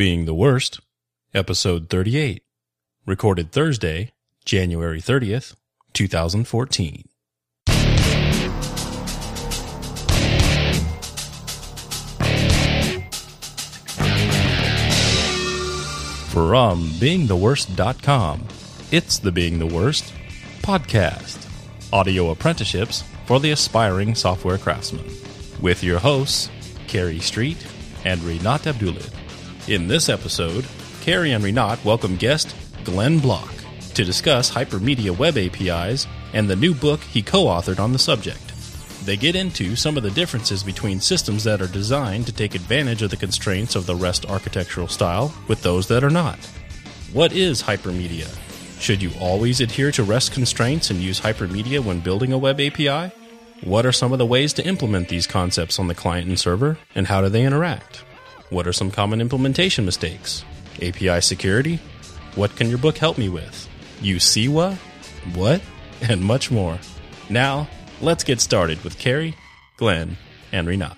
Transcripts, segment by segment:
Being the Worst, Episode 38. Recorded Thursday, January 30th, 2014. From beingtheworst.com, it's the Being the Worst podcast. Audio apprenticeships for the aspiring software craftsman. With your hosts, Kerry Street and Rinat Abdullin. In this episode, Kerry and Rinat welcome guest Glenn Block to discuss hypermedia web APIs and the new book he co authored on the subject. They get into some of the differences between systems that are designed to take advantage of the constraints of the REST architectural style with those that are not. What is hypermedia? Should you always adhere to REST constraints and use hypermedia when building a web API? What are some of the ways to implement these concepts on the client and server, and how do they interact? What are some common implementation mistakes? API security? What can your book help me with? UCWA? What? What? And much more. Now, let's get started with Kerry, Glenn, and Rinat.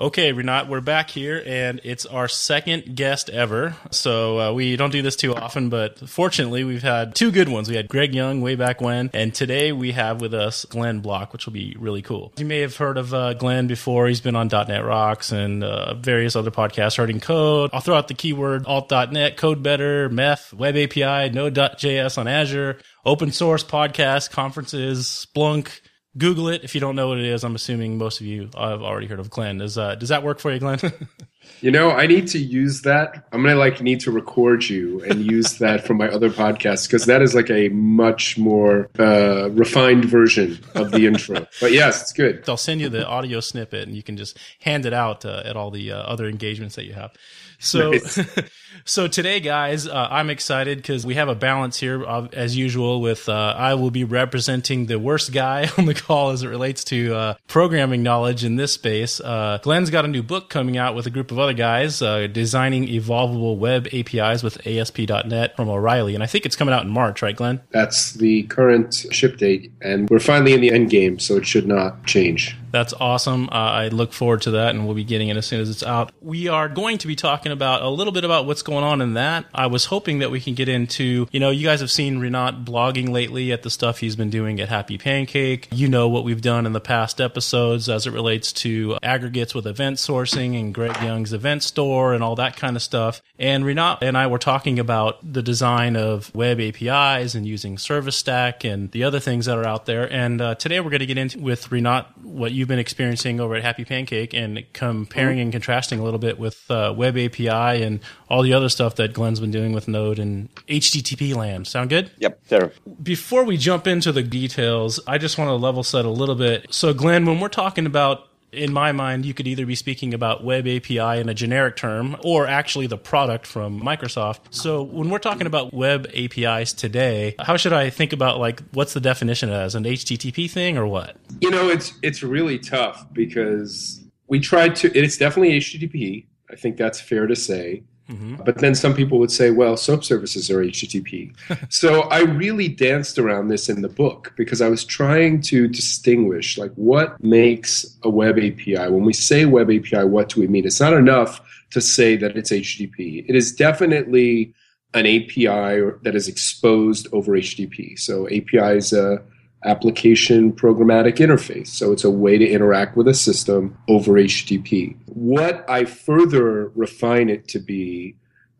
Okay, Rinat, we're back here, and it's our second guest ever. So uh, we don't do this too often, but fortunately, we've had two good ones. We had Greg Young way back when, and today we have with us Glenn Block, which will be really cool. You may have heard of uh, Glenn before. He's been on .NET Rocks and uh, various other podcasts, Herding Code. I'll throw out the keyword alt.net, Code Better, MEF, Web API, Node.js on Azure, open source podcasts, conferences, Splunk. Google it if you don't know what it is. I'm assuming most of you have already heard of Glenn. Does uh, does that work for you, Glenn? you know, I need to use that. I'm gonna like need to record you and use that for my other podcasts because that is like a much more uh, refined version of the intro. But yes, it's good. I'll send you the audio snippet and you can just hand it out uh, at all the uh, other engagements that you have. So, nice. so today, guys, uh, I'm excited because we have a balance here, uh, as usual. With uh, I will be representing the worst guy on the call as it relates to uh, programming knowledge in this space. Uh, Glenn's got a new book coming out with a group of other guys, uh, designing evolvable web APIs with ASP.NET from O'Reilly, and I think it's coming out in March, right, Glenn? That's the current ship date, and we're finally in the end game, so it should not change. That's awesome. Uh, I look forward to that, and we'll be getting it as soon as it's out. We are going to be talking about a little bit about what's going on in that. I was hoping that we can get into, you know, you guys have seen Rinat blogging lately at the stuff he's been doing at Happy Pancake. You know what we've done in the past episodes as it relates to aggregates with event sourcing and Greg Young's event store and all that kind of stuff. And Rinat and I were talking about the design of web APIs and using Service Stack and the other things that are out there. And uh, today we're going to get into with Rinat what you've been experiencing over at Happy Pancake and comparing and contrasting a little bit with uh, Web API and all the other stuff that Glenn's been doing with Node and HTTP land. Sound good? Yep. Sure. Before we jump into the details, I just want to level set a little bit. So, Glenn, when we're talking about in my mind, you could either be speaking about web API in a generic term or actually the product from Microsoft. So when we're talking about web APIs today, how should I think about like what's the definition as an HTTP thing or what? You know, it's it's really tough because we tried to it's definitely HTTP. I think that's fair to say. Mm-hmm. But then some people would say, well, SOAP services are HTTP. so I really danced around this in the book because I was trying to distinguish like what makes a web API. When we say web API, what do we mean? It's not enough to say that it's HTTP. It is definitely an API that is exposed over HTTP. So API is a application programmatic interface. So it's a way to interact with a system over HTTP. What I further refine it to be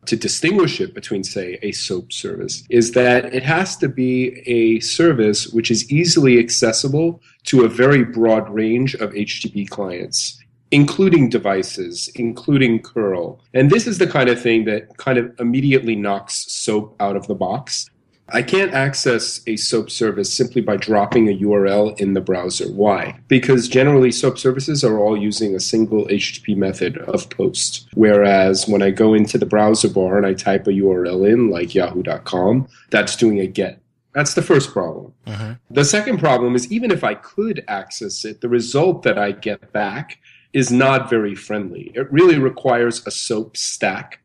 to distinguish it between, say, a SOAP service is that it has to be a service which is easily accessible to a very broad range of HTTP clients, including devices, including curl. And this is the kind of thing that kind of immediately knocks SOAP out of the box I can't access a SOAP service simply by dropping a URL in the browser. Why? Because generally SOAP services are all using a single HTTP method of post. Whereas when I go into the browser bar and I type a URL in, like yahoo.com, that's doing a get. That's the first problem. Uh-huh. The second problem is even if I could access it, the result that I get back is not very friendly. It really requires a SOAP stack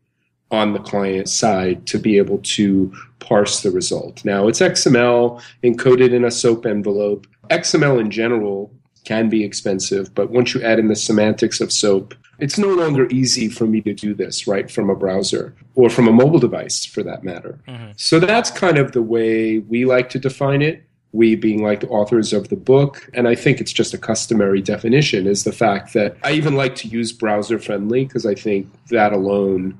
on the client side to be able to parse the result. Now, it's XML encoded in a SOAP envelope. XML in general can be expensive, but once you add in the semantics of SOAP, It's no longer easy for me to do this, right, from a browser or from a mobile device for that matter. Mm-hmm. So that's kind of the way we like to define it. We being like the authors of the book. And I think it's just a customary definition is the fact that I even like to use browser friendly because I think that alone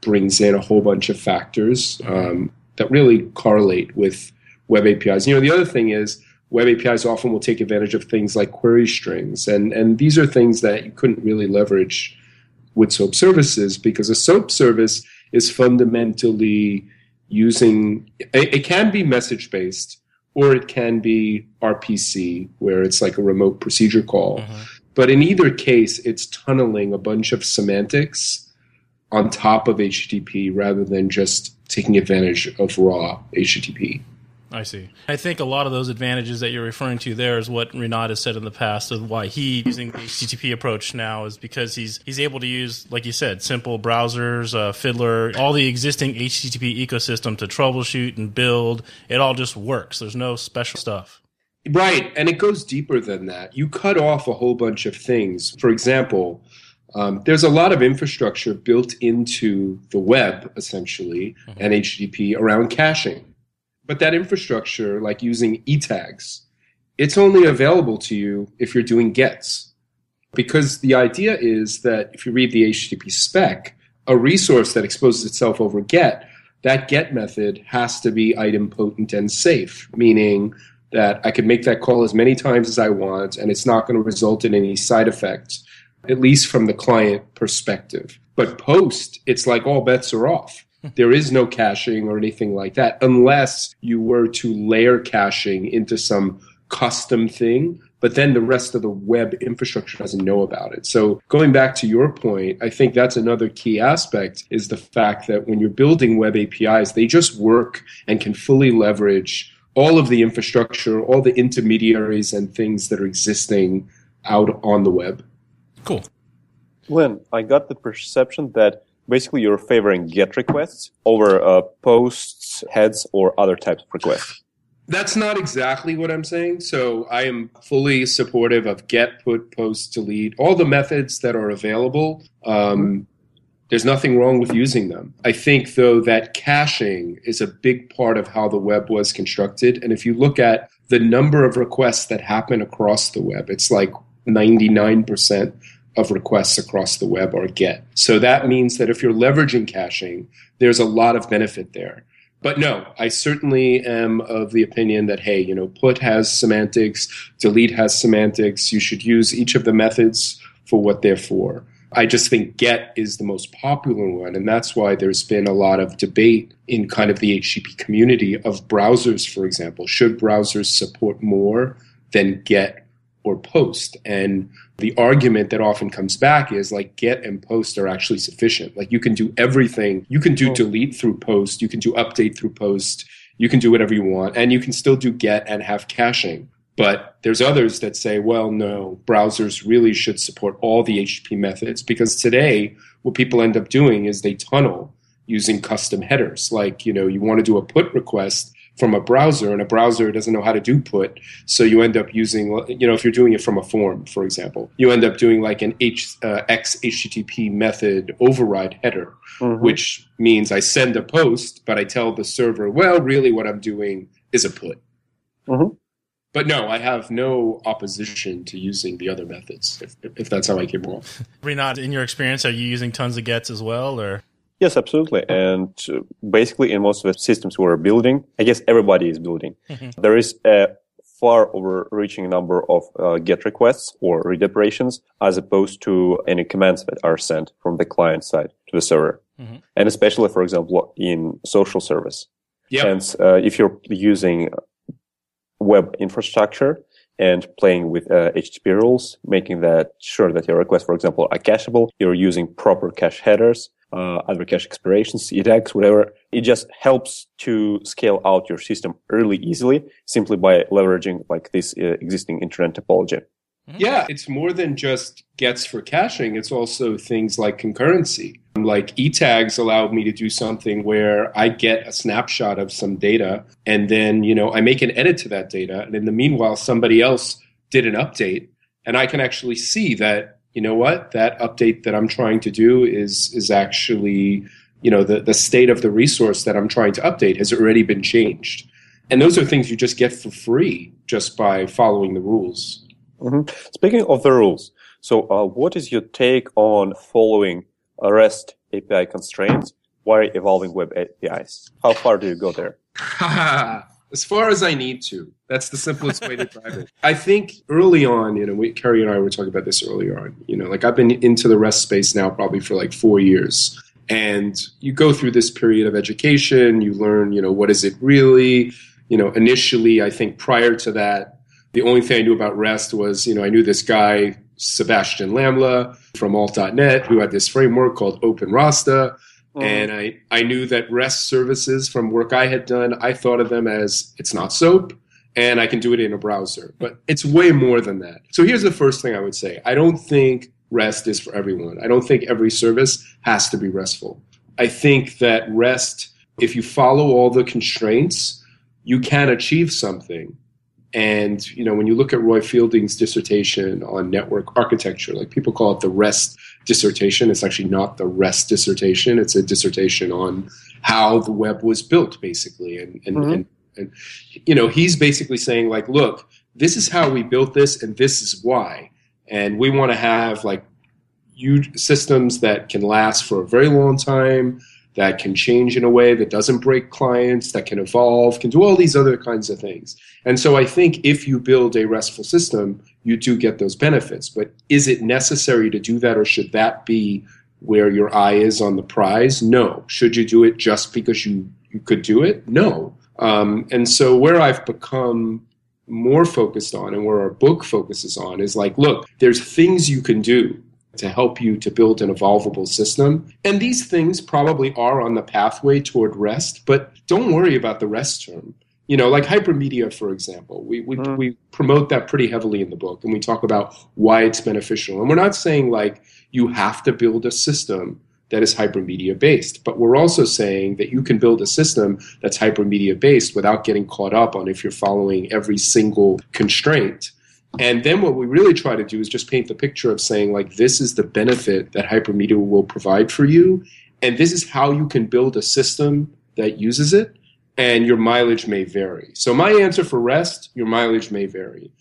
brings in a whole bunch of factors um, that really correlate with web APIs. You know, the other thing is web APIs often will take advantage of things like query strings, and and these are things that you couldn't really leverage with SOAP services because a SOAP service is fundamentally using it, it can be message based or it can be RPC where it's like a remote procedure call. Uh-huh. But in either case, it's tunneling a bunch of semantics on top of HTTP rather than just taking advantage of raw HTTP. I see. I think a lot of those advantages that you're referring to there is what Rinat has said in the past of why he using the HTTP approach now is because he's he's able to use, like you said, simple browsers, uh, Fiddler, all the existing HTTP ecosystem to troubleshoot and build. It all just works. There's no special stuff. Right, and it goes deeper than that. You cut off a whole bunch of things. For example, um, there's a lot of infrastructure built into the web, essentially, mm-hmm. and HTTP around caching. But that infrastructure, like using e-tags, it's only available to you if you're doing gets. Because the idea is that if you read the HTTP spec, a resource that exposes itself over get, that get method has to be idempotent and safe, meaning that I can make that call as many times as I want and it's not going to result in any side effects, at least from the client perspective. But post, it's like all bets are off. Hmm. There is no caching or anything like that unless you were to layer caching into some custom thing, but then the rest of the web infrastructure doesn't know about it. So going back to your point, I think that's another key aspect is the fact that when you're building web APIs, they just work and can fully leverage all of the infrastructure, all the intermediaries and things that are existing out on the web. Cool. When I got the perception that basically you're favoring GET requests over uh, posts, heads, or other types of requests. That's not exactly what I'm saying. So I am fully supportive of get, put, post, delete, all the methods that are available. Um, there's nothing wrong with using them. I think, though, that caching is a big part of how the web was constructed. And if you look at the number of requests that happen across the web, it's like 99% of requests across the web are GET. So that means that if you're leveraging caching, there's a lot of benefit there. But no, I certainly am of the opinion that, hey, you know, put has semantics, delete has semantics. You should use each of the methods for what they're for. I just think get is the most popular one. And that's why there's been a lot of debate in kind of the HTTP community of browsers, for example. Should browsers support more than get or post? And the argument that often comes back is like get and post are actually sufficient. Like you can do everything. You can do oh. delete through post. You can do update through post. You can do whatever you want. And you can still do get and have caching. But there's others that say, well, no, browsers really should support all the HTTP methods because today what people end up doing is they tunnel using custom headers. Like, you know, you want to do a put request from a browser and a browser doesn't know how to do put so you end up using you know if you're doing it from a form for example you end up doing like an H, uh, x http method override header mm-hmm. which means i send a post but i tell the server well really what i'm doing is a put mm-hmm. but no i have no opposition to using the other methods if, if that's how i came along Rinat, in your experience are you using tons of gets as well or Yes, absolutely. And uh, basically, in most of the systems we're building, I guess everybody is building. Mm-hmm. There is a far overreaching number of uh, GET requests or read operations as opposed to any commands that are sent from the client side to the server. Mm-hmm. And especially, for example, in social service. Yep. And uh, if you're using web infrastructure and playing with uh, HTTP rules, making that sure that your requests, for example, are cacheable, you're using proper cache headers, uh, other cache expirations, e-tags, whatever. It just helps to scale out your system really easily simply by leveraging like this uh, existing internet topology. Mm-hmm. Yeah, it's more than just gets for caching. It's also things like concurrency. Like e-tags allow me to do something where I get a snapshot of some data and then, you know, I make an edit to that data. And in the meanwhile, somebody else did an update and I can actually see that you know what, that update that I'm trying to do is is actually, you know, the, the state of the resource that I'm trying to update has already been changed. And those are things you just get for free just by following the rules. Mm-hmm. Speaking of the rules, so uh, what is your take on following REST API constraints while evolving web APIs? How far do you go there? as far as I need to. That's the simplest way to drive it. I think early on, you know, we, Kerry and I were talking about this earlier on. You know, like I've been into the REST space now probably for like four years. And you go through this period of education, you learn, you know, what is it really? You know, initially, I think prior to that, the only thing I knew about REST was, you know, I knew this guy, Sebastien Lambla from alt.net, who had this framework called OpenRasta Mm. And I, I knew that REST services from work I had done, I thought of them as it's not SOAP and I can do it in a browser. But it's way more than that. So here's the first thing I would say I don't think REST is for everyone. I don't think every service has to be RESTful. I think that REST, if you follow all the constraints, you can achieve something. And you know, when you look at Roy Fielding's dissertation on network architecture, like people call it the REST dissertation. It's actually not the REST dissertation. It's a dissertation on how the web was built, basically. And and, mm-hmm. and, and you know, he's basically saying like, look, this is how we built this, and this is why. And we want to have like huge systems that can last for a very long time that can change in a way that doesn't break clients, that can evolve, can do all these other kinds of things. And so I think if you build a RESTful system, you do get those benefits. But is it necessary to do that, or should that be where your eye is on the prize? No. Should you do it just because you, you could do it? No. Um, and so where I've become more focused on and where our book focuses on is like, look, there's things you can do to help you to build an evolvable system. And these things probably are on the pathway toward rest, but don't worry about the rest term. You know, like hypermedia, for example, we, we, mm. we promote that pretty heavily in the book and we talk about why it's beneficial. And we're not saying like you have to build a system that is hypermedia based. But we're also saying that you can build a system that's hypermedia based without getting caught up on if you're following every single constraint and then what we really try to do is just paint the picture of saying, like, this is the benefit that hypermedia will provide for you. And this is how you can build a system that uses it. And your mileage may vary. So, my answer for REST, your mileage may vary.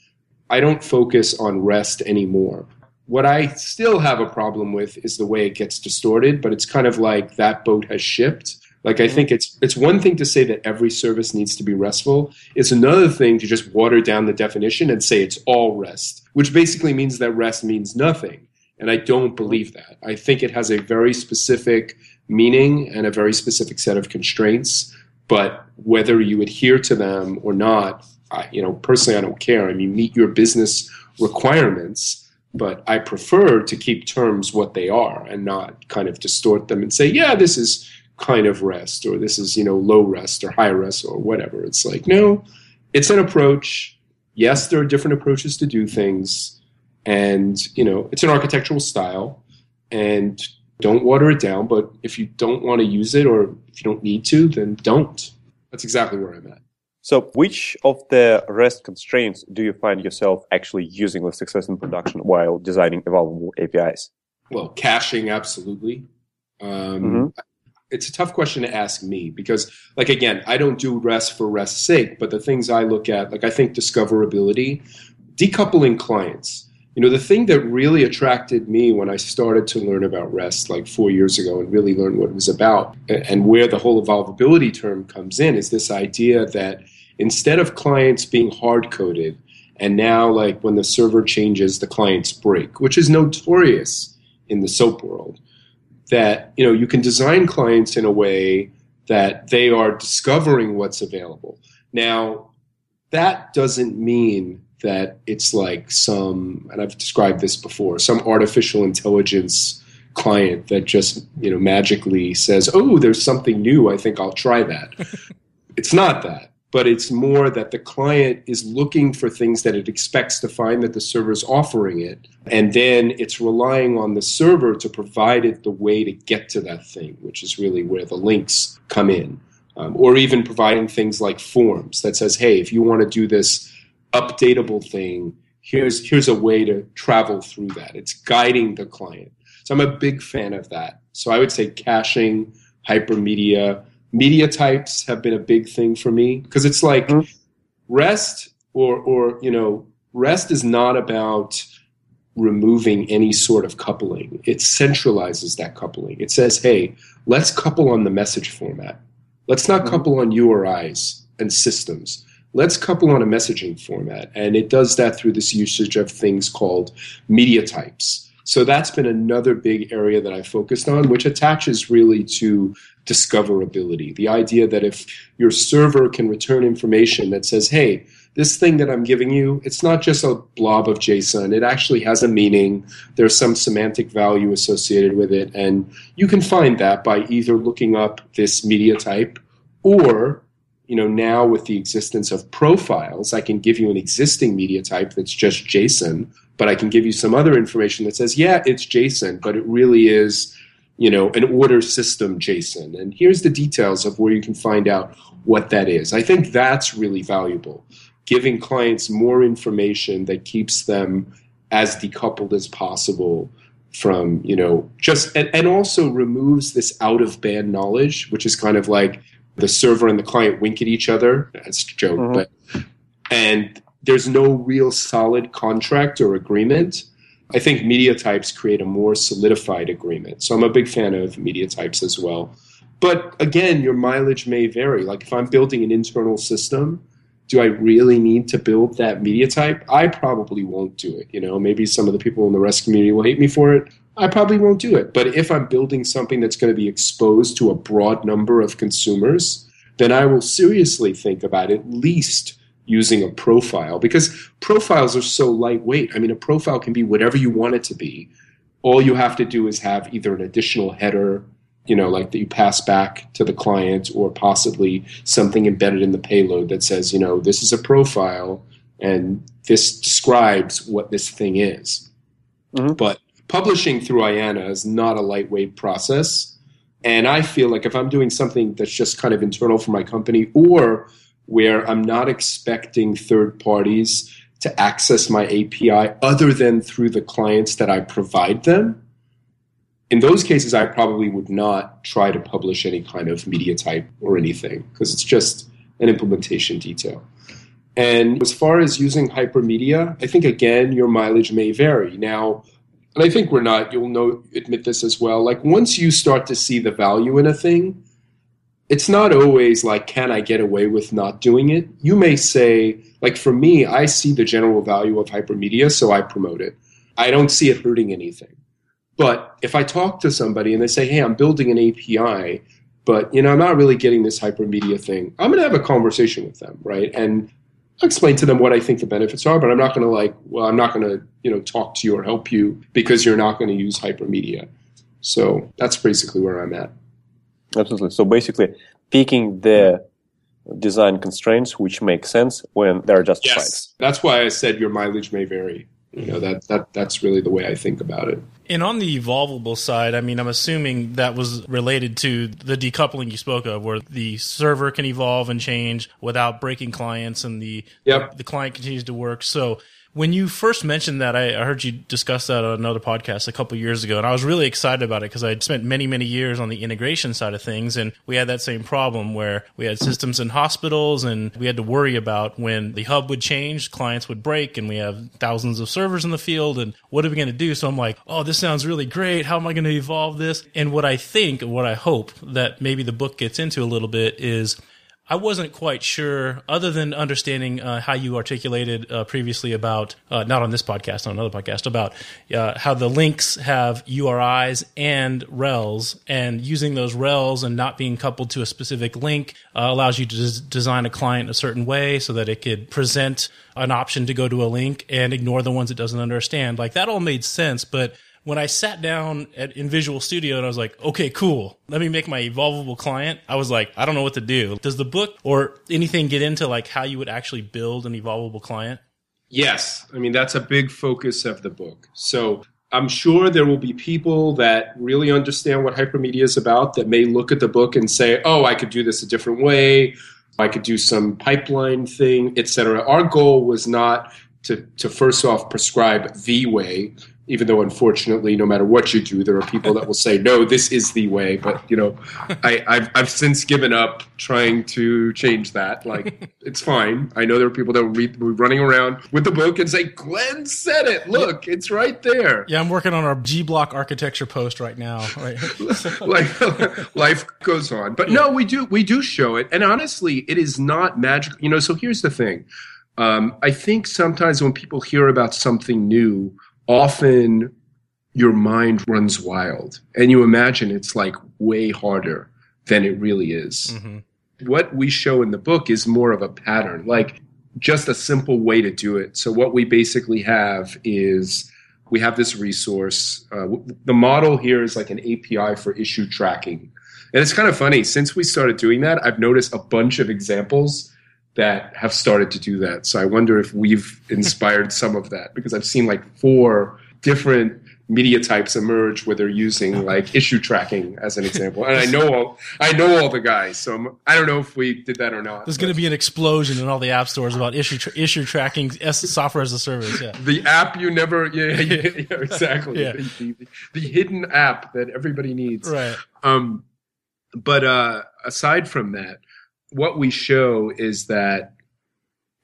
I don't focus on REST anymore. What I still have a problem with is the way it gets distorted, but it's kind of like that boat has shipped. Like I mm-hmm. think it's it's one thing to say that every service needs to be restful. It's another thing to just water down the definition and say it's all rest, which basically means that rest means nothing. And I don't mm-hmm. believe that. I think it has a very specific meaning and a very specific set of constraints. But whether you adhere to them or not, I, you know, personally, I don't care. I mean, meet your business requirements but I prefer to keep terms what they are and not kind of distort them and say, yeah, this is kind of rest or this is you know low rest or high rest or whatever. It's like no it's an approach. Yes there are different approaches to do things and you know it's an architectural style and don't water it down but if you don't want to use it or if you don't need to then don't. That's exactly where i'm at. So which of the rest constraints do you find yourself actually using with success in production while designing evolvable apis well caching absolutely. Um, mm-hmm it's a tough question to ask me because like again i don't do rest for rest's sake but the things i look at like i think discoverability decoupling clients. You know the thing that really attracted me when i started to learn about rest like four years ago and really learn what it was about and where the whole evolvability term comes in is this idea that instead of clients being hard coded and now like when the server changes the clients break which is notorious in the soap world that you know you can design clients in a way that they are discovering what's available. Now, that doesn't mean that it's like some, and I've described this before, some artificial intelligence client that just you know magically says, "Oh, there's something new. I think I'll try that." it's not that but it's more that the client is looking for things that it expects to find that the server is offering it. And then it's relying on the server to provide it the way to get to that thing, which is really where the links come in. Um, or even providing things like forms that says, hey, if you want to do this updatable thing, here's here's a way to travel through that. It's guiding the client. So I'm a big fan of that. So I would say caching, hypermedia, media types have been a big thing for me because it's like mm-hmm. rest or or you know rest is not about removing any sort of coupling. It centralizes that coupling. It says, hey, let's couple on the message format. Let's not mm-hmm. couple on URIs and systems. Let's couple on a messaging format. And it does that through this usage of things called media types. So that's been another big area that I focused on, which attaches really to discoverability. The idea that if your server can return information that says, hey, this thing that I'm giving you, it's not just a blob of JSON. It actually has a meaning. There's some semantic value associated with it. And you can find that by either looking up this media type or, you know, now with the existence of profiles, I can give you an existing media type that's just JSON, but I can give you some other information that says, yeah, it's JSON, but it really is, you know, an order system JSON. And here's the details of where you can find out what that is. I think that's really valuable giving clients more information that keeps them as decoupled as possible from you know just and, and also removes this out of band knowledge which is kind of like the server and the client wink at each other that's a joke mm-hmm. but and there's no real solid contract or agreement i think media types create a more solidified agreement so i'm a big fan of media types as well but again your mileage may vary like if i'm building an internal system do I really need to build that media type? I probably won't do it. You know, maybe some of the people in the REST community will hate me for it. I probably won't do it. But if I'm building something that's going to be exposed to a broad number of consumers, then I will seriously think about at least using a profile because profiles are so lightweight. I mean, a profile can be whatever you want it to be. All you have to do is have either an additional header you know, like that you pass back to the client or possibly something embedded in the payload that says, you know, this is a profile and this describes what this thing is. Mm-hmm. But publishing through IANA is not a lightweight process. And I feel like if I'm doing something that's just kind of internal for my company or where I'm not expecting third parties to access my API other than through the clients that I provide them, in those cases, I probably would not try to publish any kind of media type or anything because it's just an implementation detail. And as far as using hypermedia, I think again, your mileage may vary. Now, and I think we're not, you'll know, admit this as well. Like once you start to see the value in a thing, it's not always like, can I get away with not doing it? You may say, like for me, I see the general value of hypermedia, so I promote it. I don't see it hurting anything. But if I talk to somebody and they say, "Hey, I'm building an API," but you know, I'm not really getting this hypermedia thing, I'm going to have a conversation with them, right? And I'll explain to them what I think the benefits are, but I'm not going to like, well, I'm not going to, you know, talk to you or help you because you're not going to use hypermedia. So that's basically where I'm at. Absolutely. So basically, picking the design constraints which make sense when they're justified. Yes, that's why I said your mileage may vary. You know that that that's really the way I think about it. And on the evolvable side, I mean, I'm assuming that was related to the decoupling you spoke of, where the server can evolve and change without breaking clients, and the yep. the client continues to work. So when you first mentioned that, I, I heard you discuss that on another podcast a couple years ago, and I was really excited about it because I'd spent many, many years on the integration side of things, and we had that same problem where we had systems in hospitals, and we had to worry about when the hub would change, clients would break, and we have thousands of servers in the field, and what are we going to do? So I'm like, oh, this sounds really great. How am I going to evolve this? And what I think, what I hope that maybe the book gets into a little bit is I wasn't quite sure, other than understanding uh, how you articulated uh, previously about, uh, not on this podcast, on another podcast, about uh, how the links have URIs and rels, and using those rels and not being coupled to a specific link uh, allows you to des- design a client a certain way so that it could present an option to go to a link and ignore the ones it doesn't understand. Like that all made sense, but when I sat down at, in Visual Studio and I was like, okay, cool. Let me make my evolvable client. I was like, I don't know what to do. Does the book or anything get into like how you would actually build an evolvable client? Yes. I mean, that's a big focus of the book. So I'm sure there will be people that really understand what hypermedia is about that may look at the book and say, oh, I could do this a different way. I could do some pipeline thing, etc. Our goal was not to, to first off prescribe the way even though unfortunately no matter what you do there are people that will say no this is the way. But you know I, have I've since given up trying to change that. Like it's fine. I know there are people that will be running around with the book and say glenn said it. Look it's right there. Yeah i'm working on our g block architecture post right now right? Like life goes on. But no we do we do show it. And honestly it is not magical you know so here's the thing. Um, i think sometimes when people hear about something new often your mind runs wild and you imagine it's like way harder than it really is. Mm-hmm. What we show in the book is more of a pattern, like just a simple way to do it. So, what we basically have is we have this resource. Uh, the model here is like an API for issue tracking. And it's kind of funny. Since we started doing that, I've noticed a bunch of examples that have started to do that. So I wonder if we've inspired some of that because I've seen like four different media types emerge where they're using like issue tracking as an example. And I know all I know all the guys, so I'm, I do not know if we did that or not. There's going to be an explosion in all the app stores about issue tra- issue tracking software as a service. Yeah, the app you never. Yeah, yeah, yeah exactly. yeah. The, the, the, hidden app that everybody needs. Right. Um, but uh, aside from that, what we show is that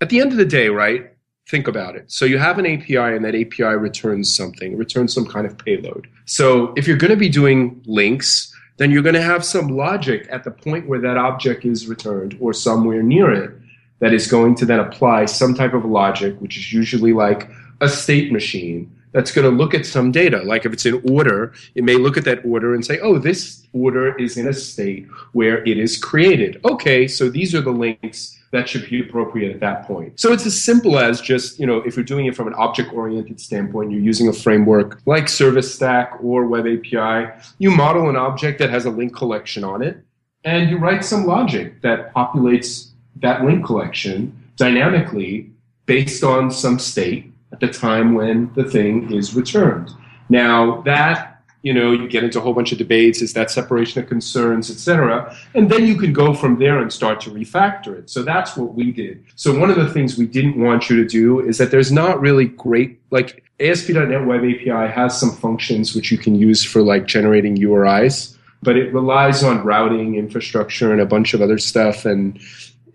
at the end of the day, right? Think about it. So you have an API and that API returns something, returns some kind of payload. So if you're going to be doing links, then you're going to have some logic at the point where that object is returned or somewhere near it that is going to then apply some type of logic, which is usually like a state machine that's going to look at some data. Like if it's an order, it may look at that order and say, oh, this order is in a state where it is created. Okay, so these are the links that should be appropriate at that point. So it's as simple as just, you know, if you're doing it from an object oriented standpoint, you're using a framework like Service Stack or Web API, you model an object that has a link collection on it, and you write some logic that populates that link collection dynamically based on some state at the time when the thing is returned. Now that you know you get into a whole bunch of debates is that separation of concerns etc and then you can go from there and start to refactor it. So that's what we did. So one of the things we didn't want you to do is that there's not really great like asp.net web api has some functions which you can use for like generating uris but it relies on routing infrastructure and a bunch of other stuff and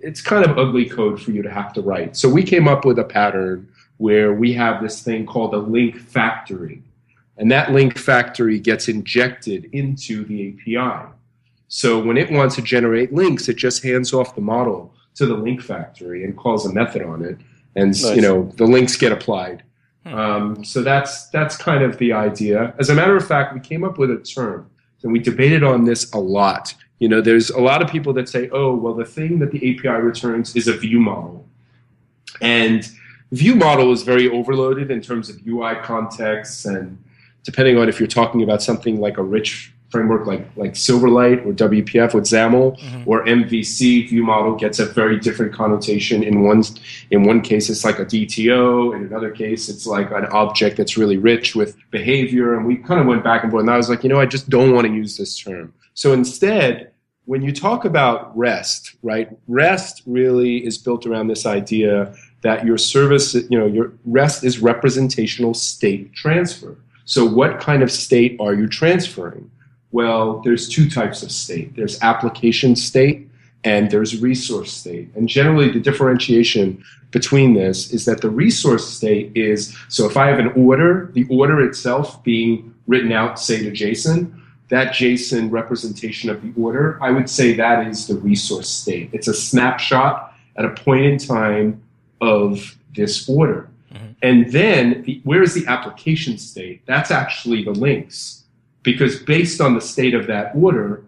it's kind of ugly code for you to have to write. So we came up with a pattern where we have this thing called a link factory. And that link factory gets injected into the API. So when it wants to generate links, it just hands off the model to the link factory and calls a method on it. And nice. you know the links get applied. Hmm. Um, so that's that's kind of the idea. As a matter of fact, we came up with a term, and we debated on this a lot. You know, there's a lot of people that say, "Oh, well, the thing that the API returns is a view model," and view model is very overloaded in terms of UI contexts and depending on if you're talking about something like a rich framework like like Silverlight or WPF with XAML mm-hmm. or MVC view model gets a very different connotation. In one in one case, it's like a DTO. In another case, it's like an object that's really rich with behavior. And we kind of went back and forth. And I was like, you know, I just don't want to use this term. So instead, when you talk about REST, right? REST really is built around this idea that your service, you know, your REST is representational state transfer. So what kind of state are you transferring? Well, there's two types of state. There's application state and there's resource state. And generally the differentiation between this is that the resource state is so if I have an order, the order itself being written out, say to JSON, that JSON representation of the order, I would say that is the resource state. It's a snapshot at a point in time of this order. Mm-hmm. And then the, where is the application state? That's actually the links. Because based on the state of that order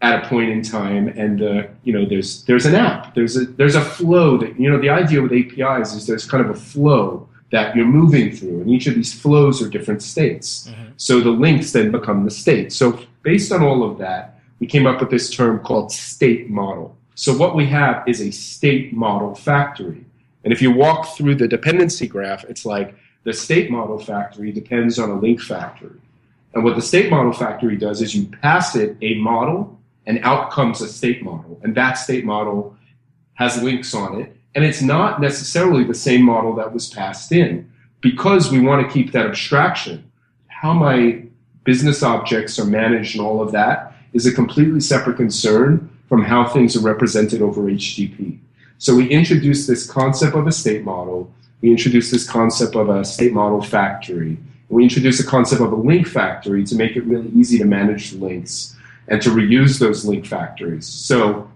at a point in time, and uh, you know, there's there's an app, there's a there's a flow that you know the idea with APIs is there's kind of a flow that you're moving through, and each of these flows are different states. Mm-hmm. So the links then become the state. So based on all of that, we came up with this term called state model. So what we have is a state model factory. And if you walk through the dependency graph, it's like the state model factory depends on a link factory. And what the state model factory does is you pass it a model and out comes a state model. And that state model has links on it. And it's not necessarily the same model that was passed in because we want to keep that abstraction. How my business objects are managed and all of that is a completely separate concern from how things are represented over HTTP. So we introduced this concept of a state model. We introduced this concept of a state model factory. We introduced the concept of a link factory to make it really easy to manage links and to reuse those link factories. So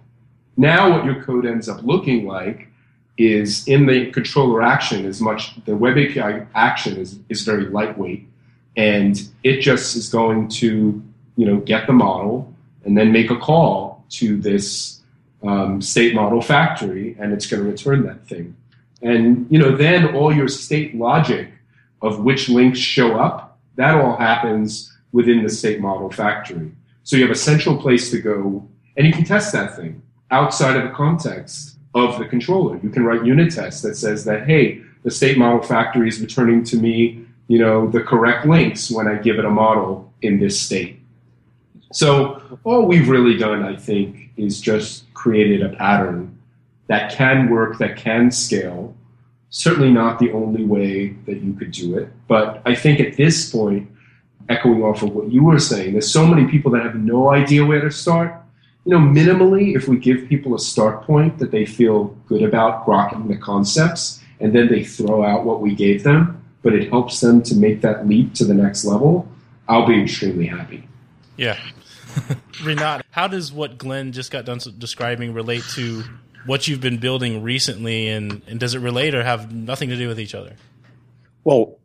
now what your code ends up looking like is in the controller action is much the web API action is, is very lightweight and it just is going to you know get the model and then make a call to this um, state model factory and it's going to return that thing. And you know then all your state logic of which links show up that all happens within the state model factory. So you have a central place to go and you can test that thing outside of the context of the controller. You can write unit tests that says that hey the state model factory is returning to me you know the correct links when i give it a model in this state so all we've really done, I think, is just created a pattern that can work, that can scale. Certainly not the only way that you could do it. But I think at this point, echoing off of what you were saying, there's so many people that have no idea where to start. You know, minimally, if we give people a start point that they feel good about grokking the concepts, and then they throw out what we gave them, but it helps them to make that leap to the next level, I'll be extremely happy. Yeah. Rinat, how does what Glenn just got done describing relate to what you've been building recently, and, and does it relate or have nothing to do with each other? Well,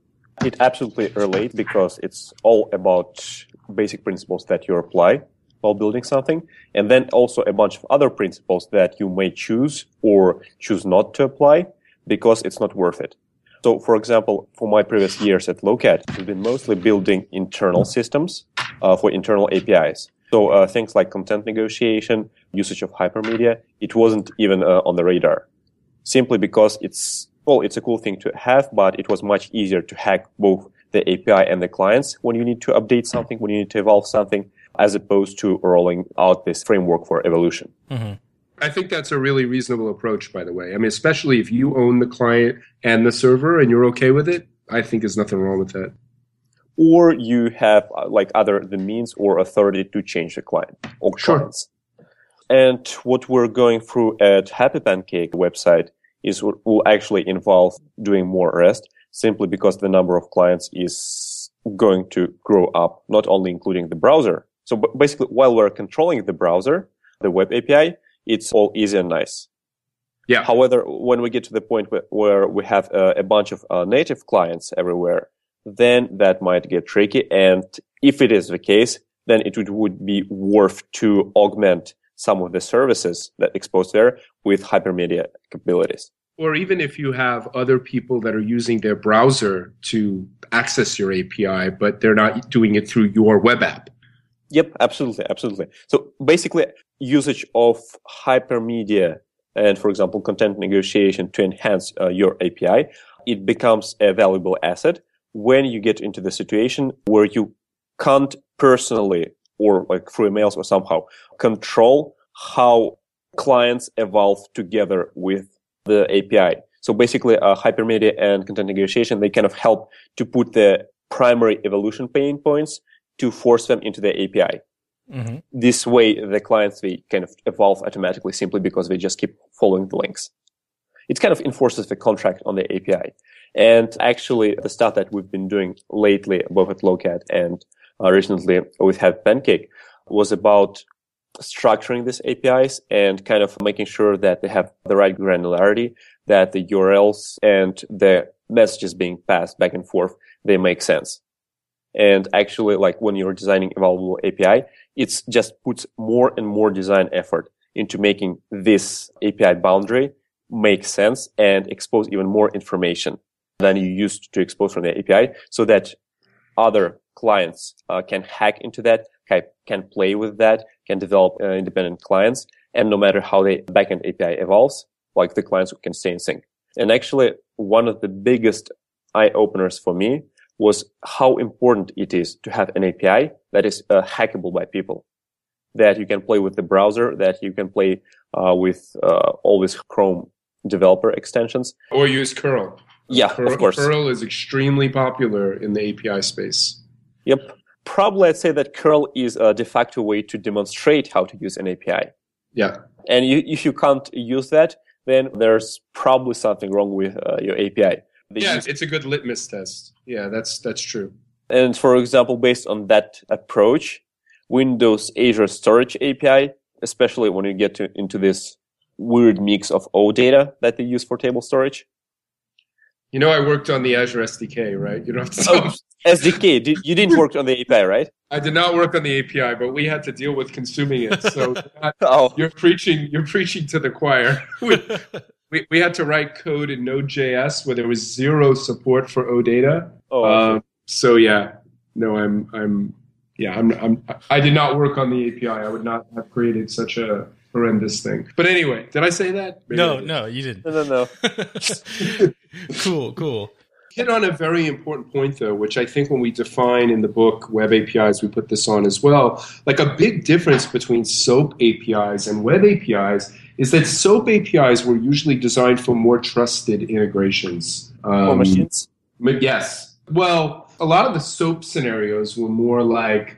it absolutely relates because it's all about basic principles that you apply while building something, and then also a bunch of other principles that you may choose or choose not to apply because it's not worth it. So, for example, for my previous years at Lokad, we've been mostly building internal systems uh, for internal APIs. So uh, things like content negotiation, usage of hypermedia, it wasn't even uh, on the radar. Simply because it's, well, it's a cool thing to have, but it was much easier to hack both the API and the clients when you need to update something, when you need to evolve something, as opposed to rolling out this framework for evolution. Mm-hmm. I think that's a really reasonable approach, by the way. I mean, especially if you own the client and the server and you're okay with it, I think there's nothing wrong with that or you have uh, like other the means or authority to change the client or sure. clients. And what we're going through at Happy Pancake website is will actually involve doing more REST simply because the number of clients is going to grow up, not only including the browser. So basically, while we're controlling the browser, the web API, it's all easy and nice. Yeah. However, when we get to the point where, we have uh, a bunch of uh, native clients everywhere, then that might get tricky. And if it is the case, then it would, be worth to augment some of the services that exposed there with hypermedia capabilities. Or even if you have other people that are using their browser to access your API, but they're not doing it through your web app. Yep, absolutely, absolutely. So basically, usage of hypermedia and, for example, content negotiation to enhance uh, your API, it becomes a valuable asset when you get into the situation where you can't personally or like through emails or somehow control how clients evolve together with the API. So basically, uh, hypermedia and content negotiation, they kind of help to put the primary evolution pain points to force them into the API. Mm-hmm. This way, the clients, they kind of evolve automatically simply because they just keep following the links. It kind of enforces the contract on the API. And actually, the stuff that we've been doing lately, both at Lokad and uh, recently with Happy Pancake, was about structuring these APIs and kind of making sure that they have the right granularity, that the URLs and the messages being passed back and forth, they make sense. And actually, like when you're designing a valuable API, it just puts more and more design effort into making this API boundary make sense and expose even more information than you used to expose from the API so that other clients uh, can hack into that, can, play with that, can develop uh, independent clients. And no matter how the backend API evolves, like the clients can stay in sync. And actually, one of the biggest eye openers for me was how important it is to have an API that is uh, hackable by people. That you can play with the browser, that you can play uh, with uh, these Chrome developer extensions. Or use curl. Yeah, curl, of course. Curl is extremely popular in the API space. Yep. Probably I'd say that curl is a de facto way to demonstrate how to use an API. Yeah. And you, if you can't use that, then there's probably something wrong with uh, your API. They yeah, use- it's a good litmus test. Yeah, that's that's true. And for example, based on that approach, Windows Azure Storage API, especially when you get to, into this weird mix of OData that they use for table storage. You know, I worked on the Azure SDK, right? You don't have to oh, SDK. Did, you didn't work on the API, right? I did not work on the API, but we had to deal with consuming it. So oh. you're preaching, you're preaching to the choir. we, we, we, had to write code in Node.js where there was zero support for OData. Oh, um, so yeah, no, I'm, I'm, yeah, I'm, I'm, I did not work on the API. I would not have created such a horrendous thing. But anyway, did I say that? Maybe no, no, you didn't. No, no, no. cool, cool. Hit on a very important point though, which I think when we define in the book web APIs, we put this on as well. Like a big difference between SOAP APIs and web APIs is that SOAP APIs were usually designed for more trusted integrations. Um, for machines? Yes. Well, a lot of the SOAP scenarios were more like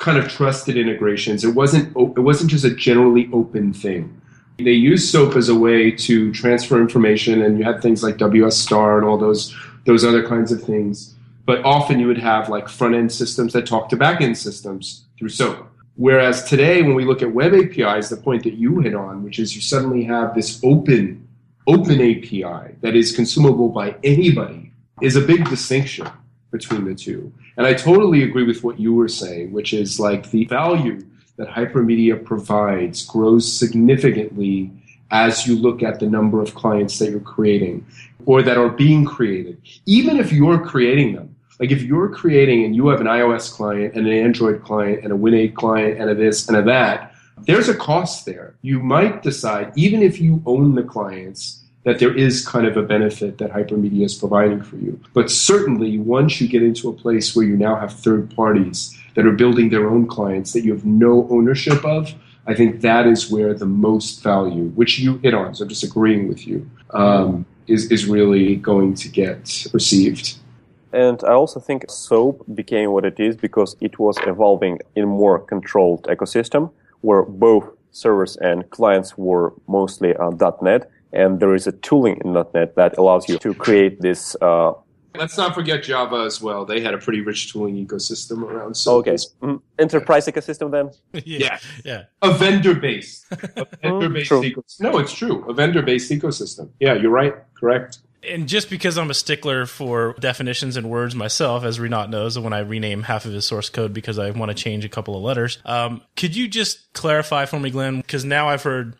kind of trusted integrations. It wasn't it wasn't just a generally open thing. They used SOAP as a way to transfer information, and you had things like WS Star and all those those other kinds of things. But often you would have like front end systems that talk to back end systems through SOAP. Whereas today, when we look at web APIs, the point that you hit on, which is you suddenly have this open open API that is consumable by anybody, is a big distinction between the two. And I totally agree with what you were saying, which is like the value that hypermedia provides grows significantly as you look at the number of clients that you're creating or that are being created. Even if you're creating them, like if you're creating and you have an iOS client and an Android client and a Win8 client and a this and a that, there's a cost there. You might decide, even if you own the clients, that there is kind of a benefit that hypermedia is providing for you. But certainly, once you get into a place where you now have third parties that are building their own clients that you have no ownership of, I think that is where the most value, which you hit on, so I'm just agreeing with you, um, is, is really going to get received. And I also think SOAP became what it is because it was evolving in more controlled ecosystem where both servers and clients were mostly on .NET and there is a tooling in .NET that allows you to create this. Uh, Let's not forget Java as well. They had a pretty rich tooling ecosystem around. So okay, mm-hmm. enterprise yeah. ecosystem then. yeah, yeah, a vendor based, a vendor based ecosystem. No, it's true. A vendor based ecosystem. Yeah, you're right. Correct. And just because I'm a stickler for definitions and words myself, as Rinat knows, when I rename half of his source code because I want to change a couple of letters, um, could you just clarify for me, Glenn? Because now I've heard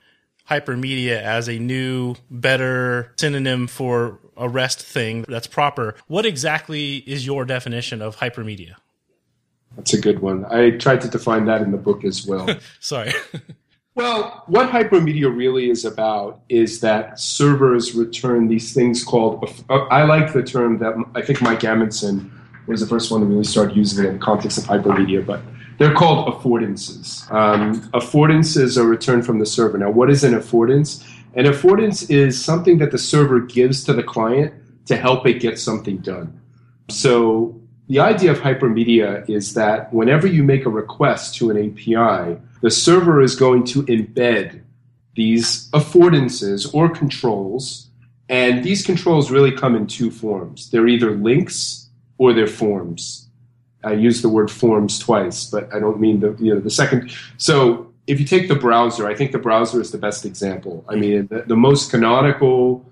hypermedia as a new, better synonym for a REST thing that's proper. What exactly is your definition of hypermedia? That's a good one. I tried to define that in the book as well. Sorry. well, what hypermedia really is about is that servers return these things called, uh, I like the term that I think Mike Amundsen was the first one to really start using it in the context of hypermedia, but they're called affordances. Um, affordances are returned from the server. Now, what is an affordance? An affordance is something that the server gives to the client to help it get something done. So the idea of hypermedia is that whenever you make a request to an API, the server is going to embed these affordances or controls. And these controls really come in two forms. They're either links or they're forms. I use the word forms twice, but I don't mean the you know the second. So if you take the browser, I think the browser is the best example. I mean, the, the most canonical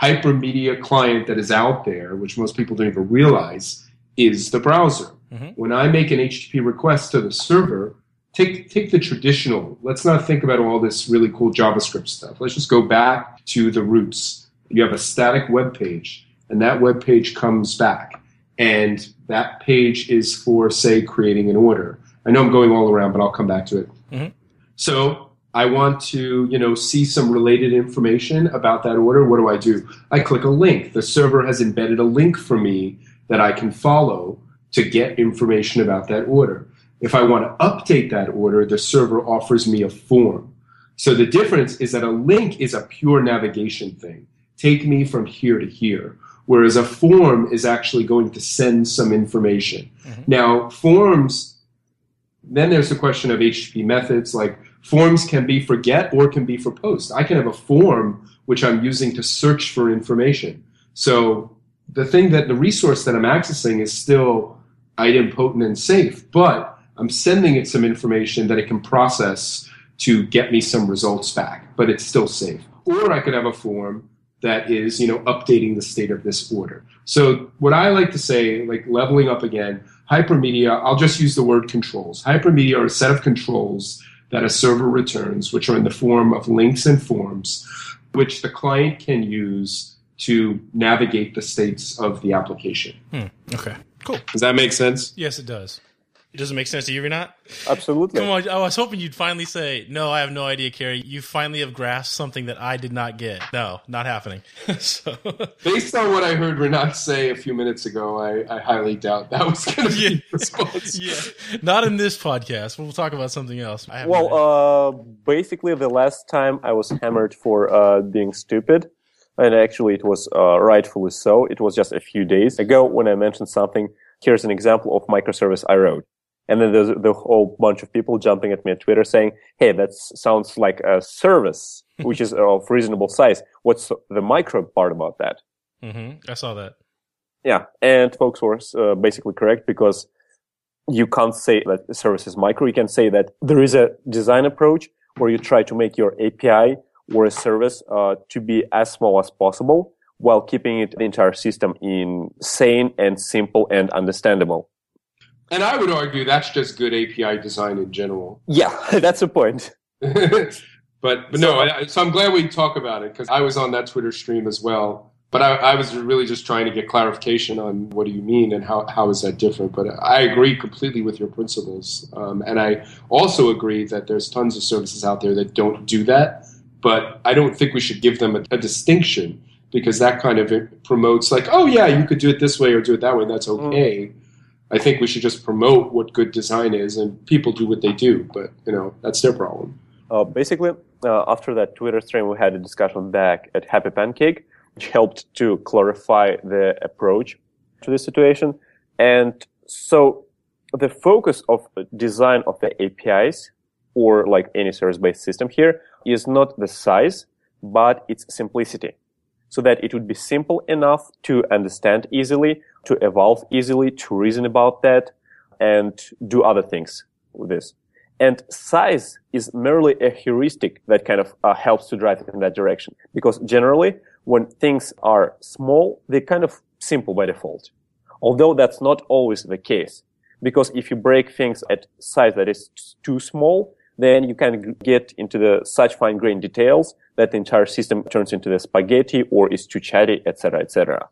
hypermedia client that is out there, which most people don't even realize, is the browser. Mm-hmm. When I make an HTTP request to the server, take take the traditional. Let's not think about all this really cool JavaScript stuff. Let's just go back to the roots. You have a static web page, and that web page comes back and that page is for, say, creating an order. I know I'm going all around, but I'll come back to it. Mm-hmm. So I want to, you know, see some related information about that order. What do I do? I click a link. The server has embedded a link for me that I can follow to get information about that order. If I want to update that order, the server offers me a form. So the difference is that a link is a pure navigation thing. Take me from here to here. Whereas a form is actually going to send some information. Mm-hmm. Now, forms, then there's the question of HTTP methods. Like forms can be for get or can be for post. I can have a form which I'm using to search for information. So the thing that the resource that I'm accessing is still idempotent and safe, but I'm sending it some information that it can process to get me some results back, but it's still safe. Or I could have a form that is, you know, updating the state of this order. So what I like to say, like leveling up again, hypermedia, I'll just use the word controls. Hypermedia are a set of controls that a server returns, which are in the form of links and forms, which the client can use to navigate the states of the application. Hmm. Okay, cool. Does that make sense? Yes, it does. It doesn't make sense to you, or not? Absolutely. Come on, I was hoping you'd finally say, "No, I have no idea, Kerry. You finally have grasped something that I did not get." No, not happening. so, based on what I heard Rinat say a few minutes ago, I, I highly doubt that was going to yeah. be the response. yeah, not in this podcast. We'll talk about something else. Well, uh, basically, the last time I was hammered for uh, being stupid, and actually, it was uh, rightfully so. It was just a few days ago when I mentioned something. Here's an example of microservice I wrote. And then there's the whole bunch of people jumping at me on Twitter saying, Hey, that sounds like a service, which is of reasonable size. What's the micro part about that? Mm-hmm. I saw that. Yeah. And folks were uh, basically correct because you can't say that the service is micro. You can say that there is a design approach where you try to make your API or a service uh, to be as small as possible while keeping it the entire system in sane and simple and understandable. And I would argue that's just good API design in general. Yeah, that's the point. but, but no, I, so I'm glad we talk about it because I was on that Twitter stream as well. But I, I, was really just trying to get clarification on what do you mean and how, how is that different. But I agree completely with your principles. Um, and I also agree that there's tons of services out there that don't do that. But I don't think we should give them a, a distinction because that kind of promotes like, oh yeah, you could do it this way or do it that way. That's mm. okay. Mm I think we should just promote what good design is, and people do what they do. But you know, that's their problem. Uh, basically, uh, after that Twitter stream, we had a discussion back at Happy Pancake, which helped to clarify the approach to the situation. And so, the focus of design of the APIs, or like any service-based system here, is not the size, but its simplicity so that it would be simple enough to understand easily, to evolve easily, to reason about that, and do other things with this. And size is merely a heuristic that kind of uh, helps to drive it in that direction. Because generally, when things are small, they're kind of simple by default. Although that's not always the case. Because if you break things at size that is too small, then you can get into the such fine grained details that the entire system turns into the spaghetti or is too chatty, etc., etc.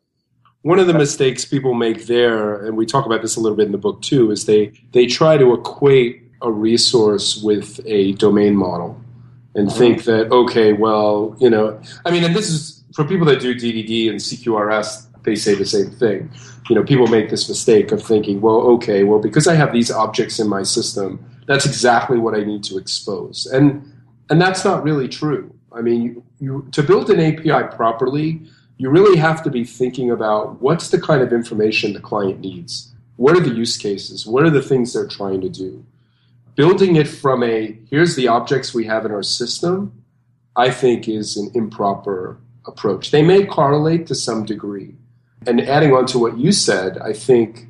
One of the mistakes people make there, and we talk about this a little bit in the book too, is they they try to equate a resource with a domain model and mm-hmm. think that okay, well, you know, I mean, and this is for people that do DDD and CQRS, they say the same thing. You know, people make this mistake of thinking, well, okay, well, because I have these objects in my system, that's exactly what I need to expose, and and that's not really true. I mean, you, to build an API properly, you really have to be thinking about what's the kind of information the client needs. What are the use cases? What are the things they're trying to do? Building it from a here's the objects we have in our system, I think is an improper approach. They may correlate to some degree. And adding on to what you said, I think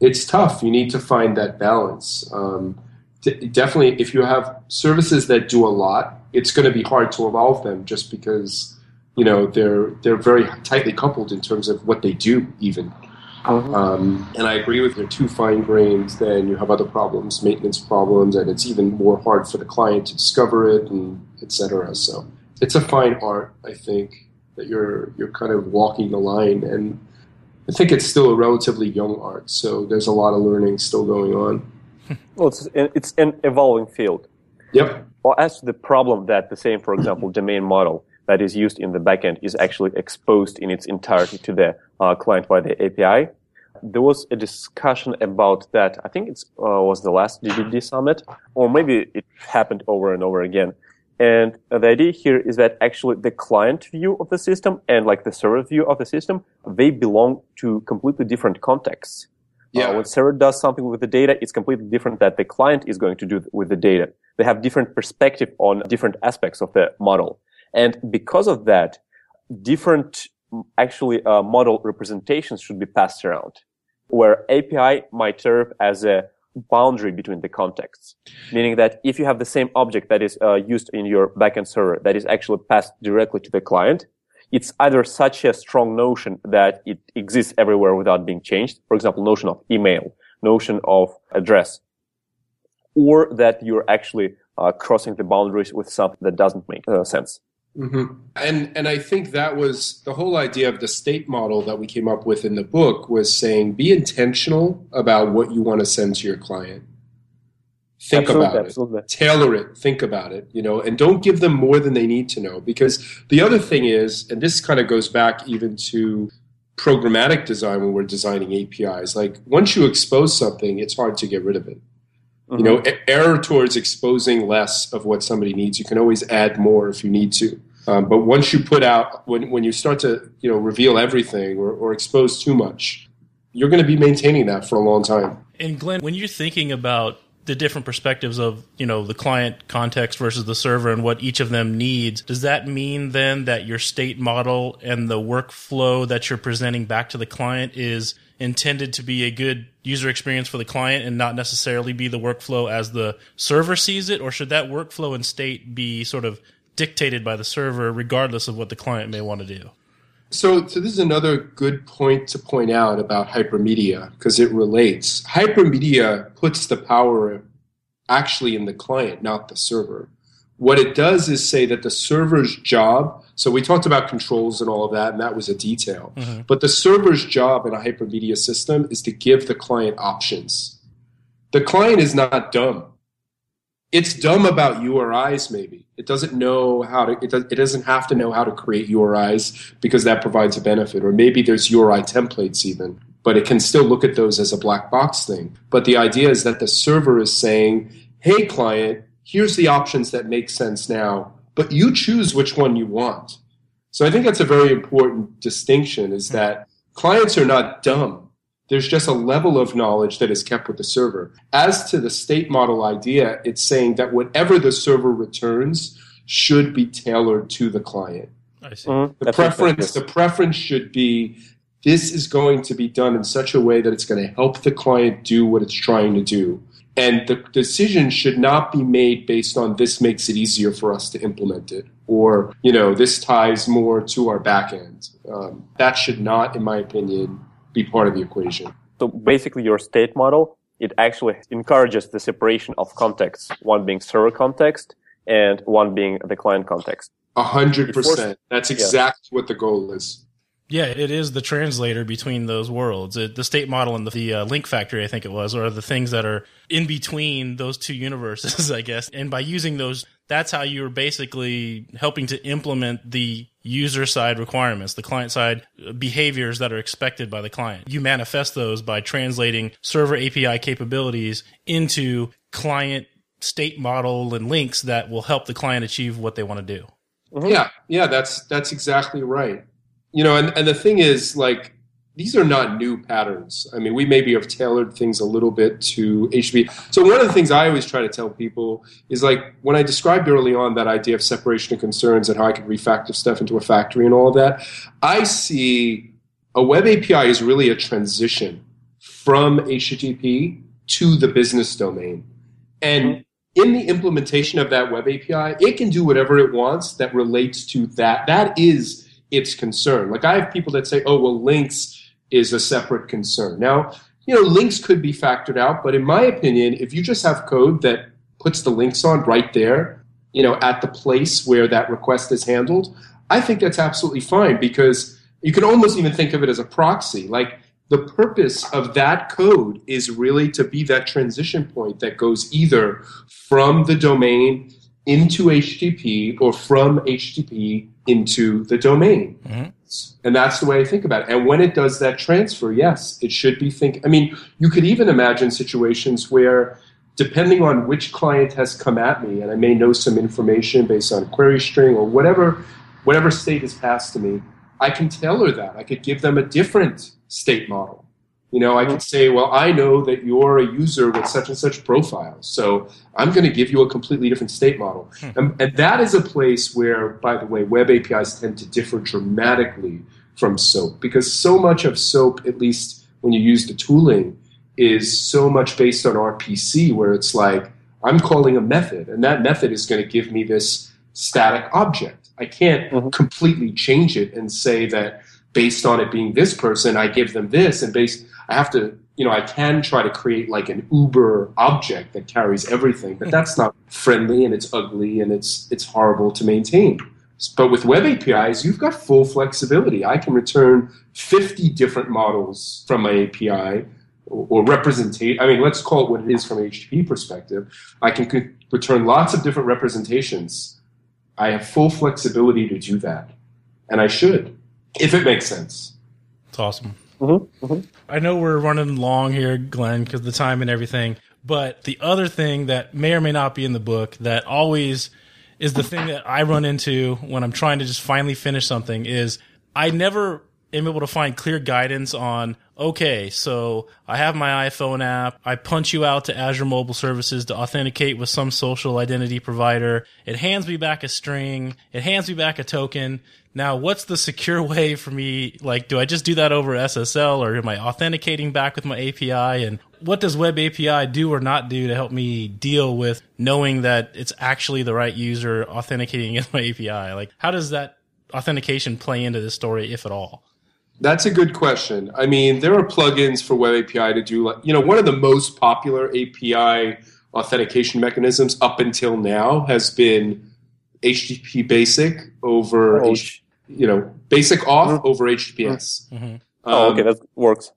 it's tough. You need to find that balance. Um, definitely, if you have services that do a lot, it's going to be hard to evolve them just because you know they're they're very tightly coupled in terms of what they do even. Uh-huh. Um, and I agree with you. Too fine grained, then you have other problems, maintenance problems, and it's even more hard for the client to discover it, and etc. So it's a fine art, I think, that you're you're kind of walking the line, and I think it's still a relatively young art. So there's a lot of learning still going on. Well, it's it's an evolving field. Yep. Or as to the problem that the same, for example, domain model that is used in the backend is actually exposed in its entirety to the uh, client by the API. There was a discussion about that. I think it uh, was the last DDD summit, or maybe it happened over and over again. And the idea here is that actually the client view of the system and like the server view of the system, they belong to completely different contexts. Yeah. Uh, when server does something with the data, it's completely different that the client is going to do with the data. They have different perspective on different aspects of the model. And because of that, different actually uh, model representations should be passed around where API might serve as a boundary between the contexts, meaning that if you have the same object that is uh, used in your backend server that is actually passed directly to the client, it's either such a strong notion that it exists everywhere without being changed. For example, notion of email, notion of address, or that you're actually uh, crossing the boundaries with something that doesn't make uh, sense. Mm-hmm. And and I think that was the whole idea of the state model that we came up with in the book was saying be intentional about what you want to send to your client. Think absolutely, about absolutely. it. Tailor it. Think about it. You know, and don't give them more than they need to know. Because the other thing is, and this kind of goes back even to programmatic design when we're designing APIs. Like once you expose something, it's hard to get rid of it. Mm-hmm. You know, mm-hmm. error towards exposing less of what somebody needs. You can always add more if you need to. Um, but once you put out, when, when you start to, you know, reveal everything or, or expose too much, you're going to be maintaining that for a long time. And Glenn, when you're thinking about the different perspectives of you know the client context versus the server and what each of them needs does that mean then that your state model and the workflow that you're presenting back to the client is intended to be a good user experience for the client and not necessarily be the workflow as the server sees it? Or should that workflow and state be sort of dictated by the server regardless of what the client may want to do so, so this is another good point to point out about hypermedia because it relates. Hypermedia puts the power actually in the client, not the server. What it does is say that the server's job, so we talked about controls and all of that, and that was a detail. Mm-hmm. But the server's job in a hypermedia system is to give the client options. The client is not dumb it's dumb about URIs maybe. It doesn't know how to it, does, it doesn't have to know how to create URIs because that provides a benefit or maybe there's URI templates even, but it can still look at those as a black box thing. But the idea is that the server is saying, "Hey client, here's the options that make sense now, but you choose which one you want." So I think that's a very important distinction is that clients are not dumb there's just a level of knowledge that is kept with the server. As to the state model idea, it's saying that whatever the server returns should be tailored to the client. I see. Mm-hmm. The preference, the preference should be this is going to be done in such a way that it's going to help the client do what it's trying to do. And the decision should not be made based on this makes it easier for us to implement it, or you know this ties more to our backend. Um, that should not, in my opinion, be part of the equation. So basically, your state model it actually encourages the separation of contexts, one being server context and one being the client context. A hundred percent. That's exactly yeah. what the goal is. Yeah, it is the translator between those worlds. It, the state model and the, the uh, link factory, I think it was, are the things that are in between those two universes, I guess. And by using those, that's how you're basically helping to implement the user side requirements, the client side behaviors that are expected by the client. You manifest those by translating server API capabilities into client state model and links that will help the client achieve what they want to do. Mm-hmm. Yeah, yeah, that's that's exactly right. You know, and, and the thing is like these are not new patterns. I mean, we maybe have tailored things a little bit to HTTP. So one of the things I always try to tell people is like when I described early on that idea of separation of concerns and how I could refactor stuff into a factory and all of that, I see a web API is really a transition from HTTP to the business domain. And in the implementation of that web API, it can do whatever it wants that relates to that. That is its concern. Like I have people that say, oh, well, links is a separate concern. Now, you know, links could be factored out, but in my opinion, if you just have code that puts the links on right there, you know, at the place where that request is handled, I think that's absolutely fine because you can almost even think of it as a proxy. Like the purpose of that code is really to be that transition point that goes either from the domain into HTTP or from HTTP into the domain. Mm-hmm. And that's the way I think about it. And when it does that transfer, yes, it should be think. I mean, you could even imagine situations where depending on which client has come at me, and I may know some information based on query string or whatever, whatever state is passed to me, I can tailor that. I could give them a different state model. You know, I could say, well, I know that you're a user with such and such profiles, so I'm going to give you a completely different state model. Hmm. And, and, that is a place where, by the way, web APIs tend to differ dramatically from SOAP because so much of SOAP, at least when you use the tooling, is so much based on RPC, where it's like, I'm calling a method, and that method is going to give me this static object. I can't mm-hmm. completely change it and say that based on it being this person, I give them this, and based I have to, you know, I can try to create like an Uber object that carries everything, but that's not friendly and it's ugly and it's it's horrible to maintain. But with web APIs, you've got full flexibility. I can return 50 different models from my API or representate. I mean, let's call it what it is from an HTTP perspective. I can return lots of different representations. I have full flexibility to do that, and I should, if it makes sense. It's awesome. Mm-hmm, mm-hmm. I know we're running long here, Glenn, because the time and everything. But the other thing that may or may not be in the book that always is the thing that I run into when I'm trying to just finally finish something is I never am able to find clear guidance on okay, so I have my iPhone app. I punch you out to Azure Mobile Services to authenticate with some social identity provider. It hands me back a string. It hands me back a token. Now, what's the secure way for me? Like, do I just do that over SSL or am I authenticating back with my API? And what does Web API do or not do to help me deal with knowing that it's actually the right user authenticating against my API? Like, how does that authentication play into this story, if at all? That's a good question. I mean, there are plugins for Web API to do, like, you know, one of the most popular API authentication mechanisms up until now has been HTTP Basic over, oh. H, you know, Basic Auth mm-hmm. over HTTPS. Mm-hmm. Um, oh, okay, that works.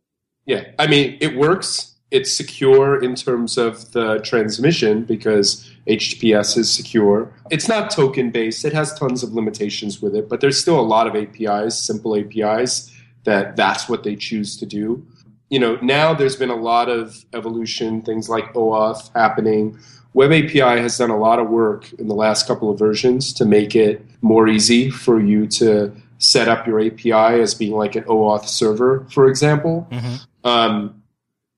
Yeah, I mean, it works. It's secure in terms of the transmission because HTTPS is secure. It's not token based. It has tons of limitations with it, but there's still a lot of APIs, simple APIs that that's what they choose to do. You know, now there's been a lot of evolution, things like OAuth happening. Web API has done a lot of work in the last couple of versions to make it more easy for you to set up your API as being like an OAuth server, for example. Mm-hmm. Um,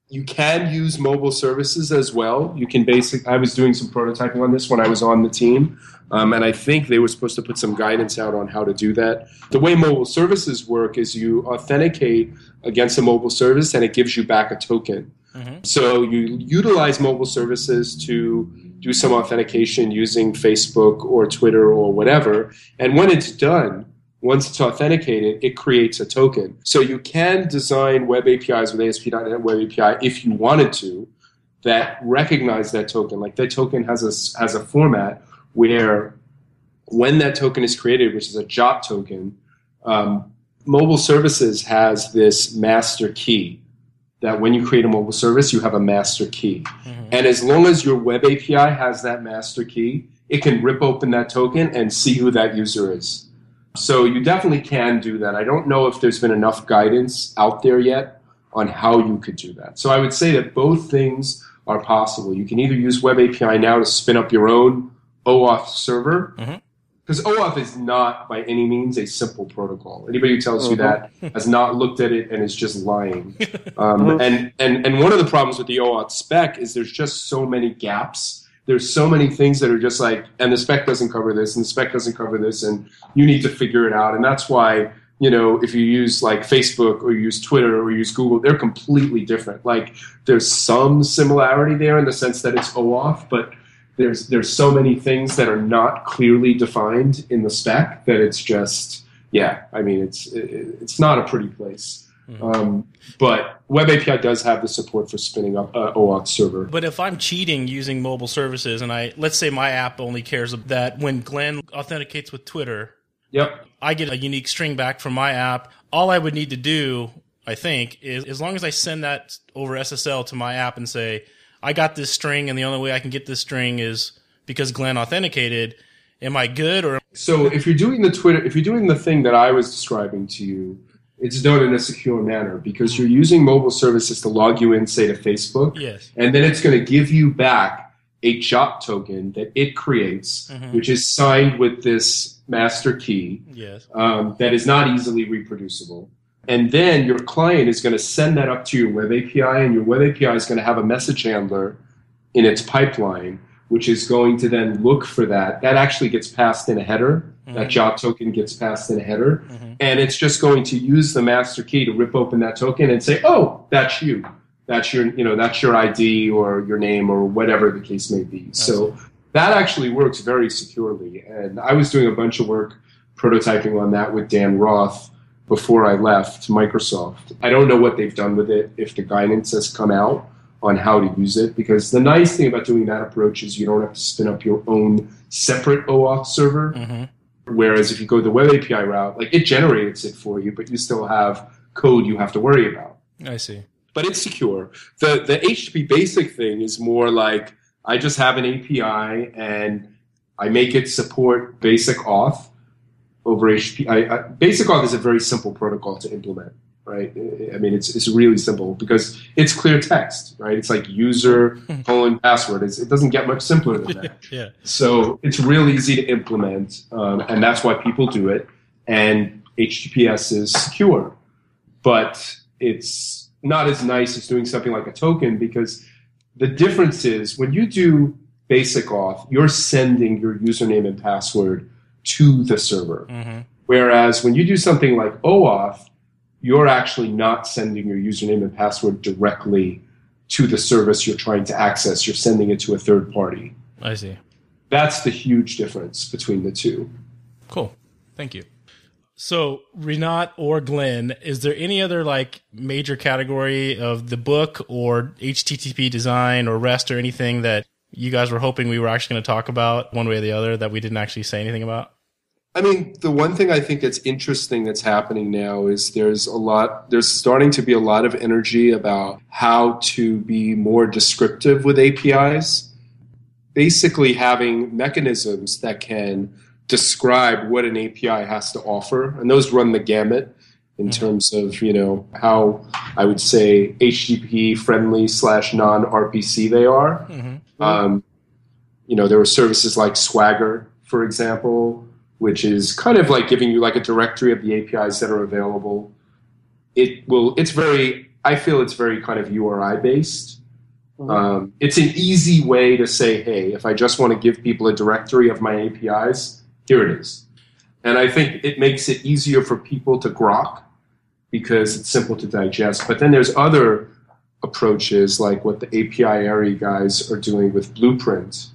you can use mobile services as well. You can basic. I was doing some prototyping on this when I was on the team, um, and I think they were supposed to put some guidance out on how to do that. The way mobile services work is you authenticate against a mobile service, and it gives you back a token. Mm-hmm. So you utilize mobile services to do some authentication using Facebook or Twitter or whatever, and when it's done once it's authenticated, it creates a token. So you can design web APIs with ASP.NET Web API if you wanted to that recognize that token. Like that token has a, has a format where when that token is created, which is a JWT token, um, mobile services has this master key that when you create a mobile service, you have a master key. Mm-hmm. And as long as your web API has that master key, it can rip open that token and see who that user is. So you definitely can do that. I don't know if there's been enough guidance out there yet on how you could do that. So I would say that both things are possible. You can either use Web API now to spin up your own OAuth server, because mm-hmm. OAuth is not by any means a simple protocol. Anybody who tells mm-hmm. you that has not looked at it and is just lying. Um, mm-hmm. and, and, and one of the problems with the OAuth spec is there's just so many gaps there's so many things that are just like, and the spec doesn't cover this, and the spec doesn't cover this, and you need to figure it out. And that's why, you know, if you use like Facebook or you use Twitter or you use Google, they're completely different. Like there's some similarity there in the sense that it's OAuth, but there's there's so many things that are not clearly defined in the spec that it's just yeah. I mean, it's it's not a pretty place. Mm-hmm. Um, but Web API does have the support for spinning up a OAuth server. But if I'm cheating using mobile services, and I let's say my app only cares that when Glenn authenticates with Twitter, yep, I get a unique string back from my app. All I would need to do, I think, is as long as I send that over SSL to my app and say, I got this string, and the only way I can get this string is because Glenn authenticated. Am I good or? So if you're doing the Twitter, if you're doing the thing that I was describing to you, it's done in a secure manner because you're using mobile services to log you in, say to Facebook, Yes. and then it's going to give you back a JWT token that it creates, Mhm. which is signed with this master key Yes. um, that is not easily reproducible. And then your client is going to send that up to your web API, and your web API is going to have a message handler in its pipeline, which is going to then look for that. That actually gets passed in a header. That job token gets passed in a header. Mhm. And it's just going to use the master key to rip open that token and say, oh, that's you. That's your, you know, that's your ID or your name or whatever the case may be. So that actually works very securely. And I was doing a bunch of work prototyping on that with Dan Roth before I left Microsoft. I don't know what they've done with it, if the guidance has come out on how to use it, because the nice thing about doing that approach is you don't have to spin up your own separate OAuth server. hmm Whereas if you go the web API route, like it generates it for you, but you still have code you have to worry about. I see. But it's secure. The the HTTP basic thing is more like I just have an API and I make it support basic auth over HTTP. I, I, basic auth is a very simple protocol to implement, right? I mean, it's it's really simple because it's clear text, right? It's like user colon password. It's, it doesn't get much simpler than that. Yeah. So it's real easy to implement, um, and that's why people do it. And HTTPS is secure, but it's not as nice as doing something like a token because the difference is when you do basic auth, you're sending your username and password to the server. hmm Whereas when you do something like OAuth, you're actually not sending your username and password directly to the service you're trying to access. You're sending it to a third party. I see. That's the huge difference between the two. Cool. Thank you. So, Rinat or Glenn, is there any other like major category of the book or HTTP design or REST or anything that you guys were hoping we were actually going to talk about one way or the other that we didn't actually say anything about? I mean, the one thing I think that's interesting that's happening now is there's a lot, there's starting to be a lot of energy about how to be more descriptive with APIs. Basically, having mechanisms that can describe what an API has to offer, and those run the gamut in terms of you know how I would say HTTP friendly slash non RPC they are. Mm-hmm. Um, you know, there were services like Swagger, for example, which is kind of like giving you like a directory of the APIs that are available. It will. It's very. I feel it's very kind of URI based. Um, it's an easy way to say, hey, if I just want to give people a directory of my APIs, here it is. And I think it makes it easier for people to grok because it's simple to digest. But then there's other approaches like what the Apiary guys are doing with Blueprint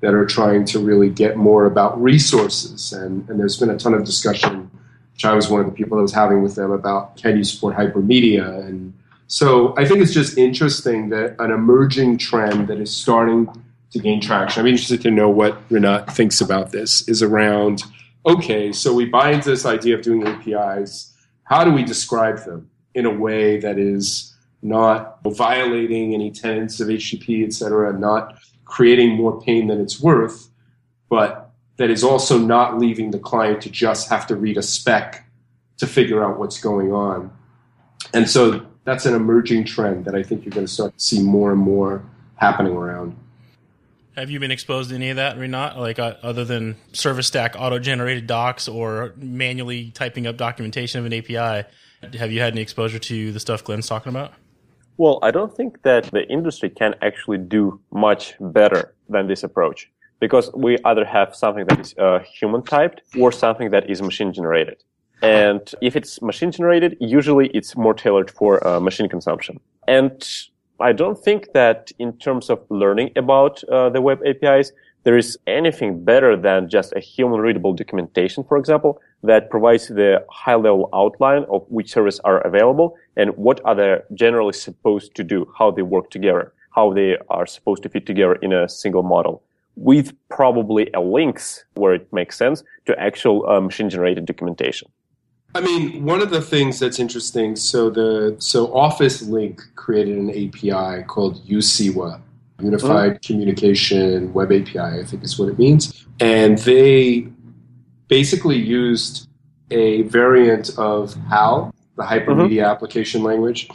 that are trying to really get more about resources. And, and there's been a ton of discussion, which I was one of the people that was having with them about can you support hypermedia? And so I think it's just interesting that an emerging trend that is starting to gain traction. I'm interested to know what Rinat thinks about this is around okay, so we buy into this idea of doing APIs. How do we describe them in a way that is not violating any tenets of HTTP, et cetera, not creating more pain than it's worth, but that is also not leaving the client to just have to read a spec to figure out what's going on. And so that's an emerging trend that I think you're going to start to see more and more happening around. Have you been exposed to any of that, Rinat? Like uh, other than Service Stack auto-generated docs or manually typing up documentation of an API? Have you had any exposure to the stuff Glenn's talking about? Well, I don't think that the industry can actually do much better than this approach because we either have something that is uh, human typed or something that is machine generated. And if it's machine generated, usually it's more tailored for uh, machine consumption. And I don't think that in terms of learning about uh, the web APIs, there is anything better than just a human readable documentation, for example, that provides the high level outline of which services are available and what are they generally supposed to do, how they work together, how they are supposed to fit together in a single model with probably a links where it makes sense to actual uh, machine generated documentation. I mean, one of the things that's interesting. So the so Office Lync created an API called UCWA, Unified Communication Web API. I think is what it means, and they basically used a variant of HAL the hypermedia mm-hmm. application language.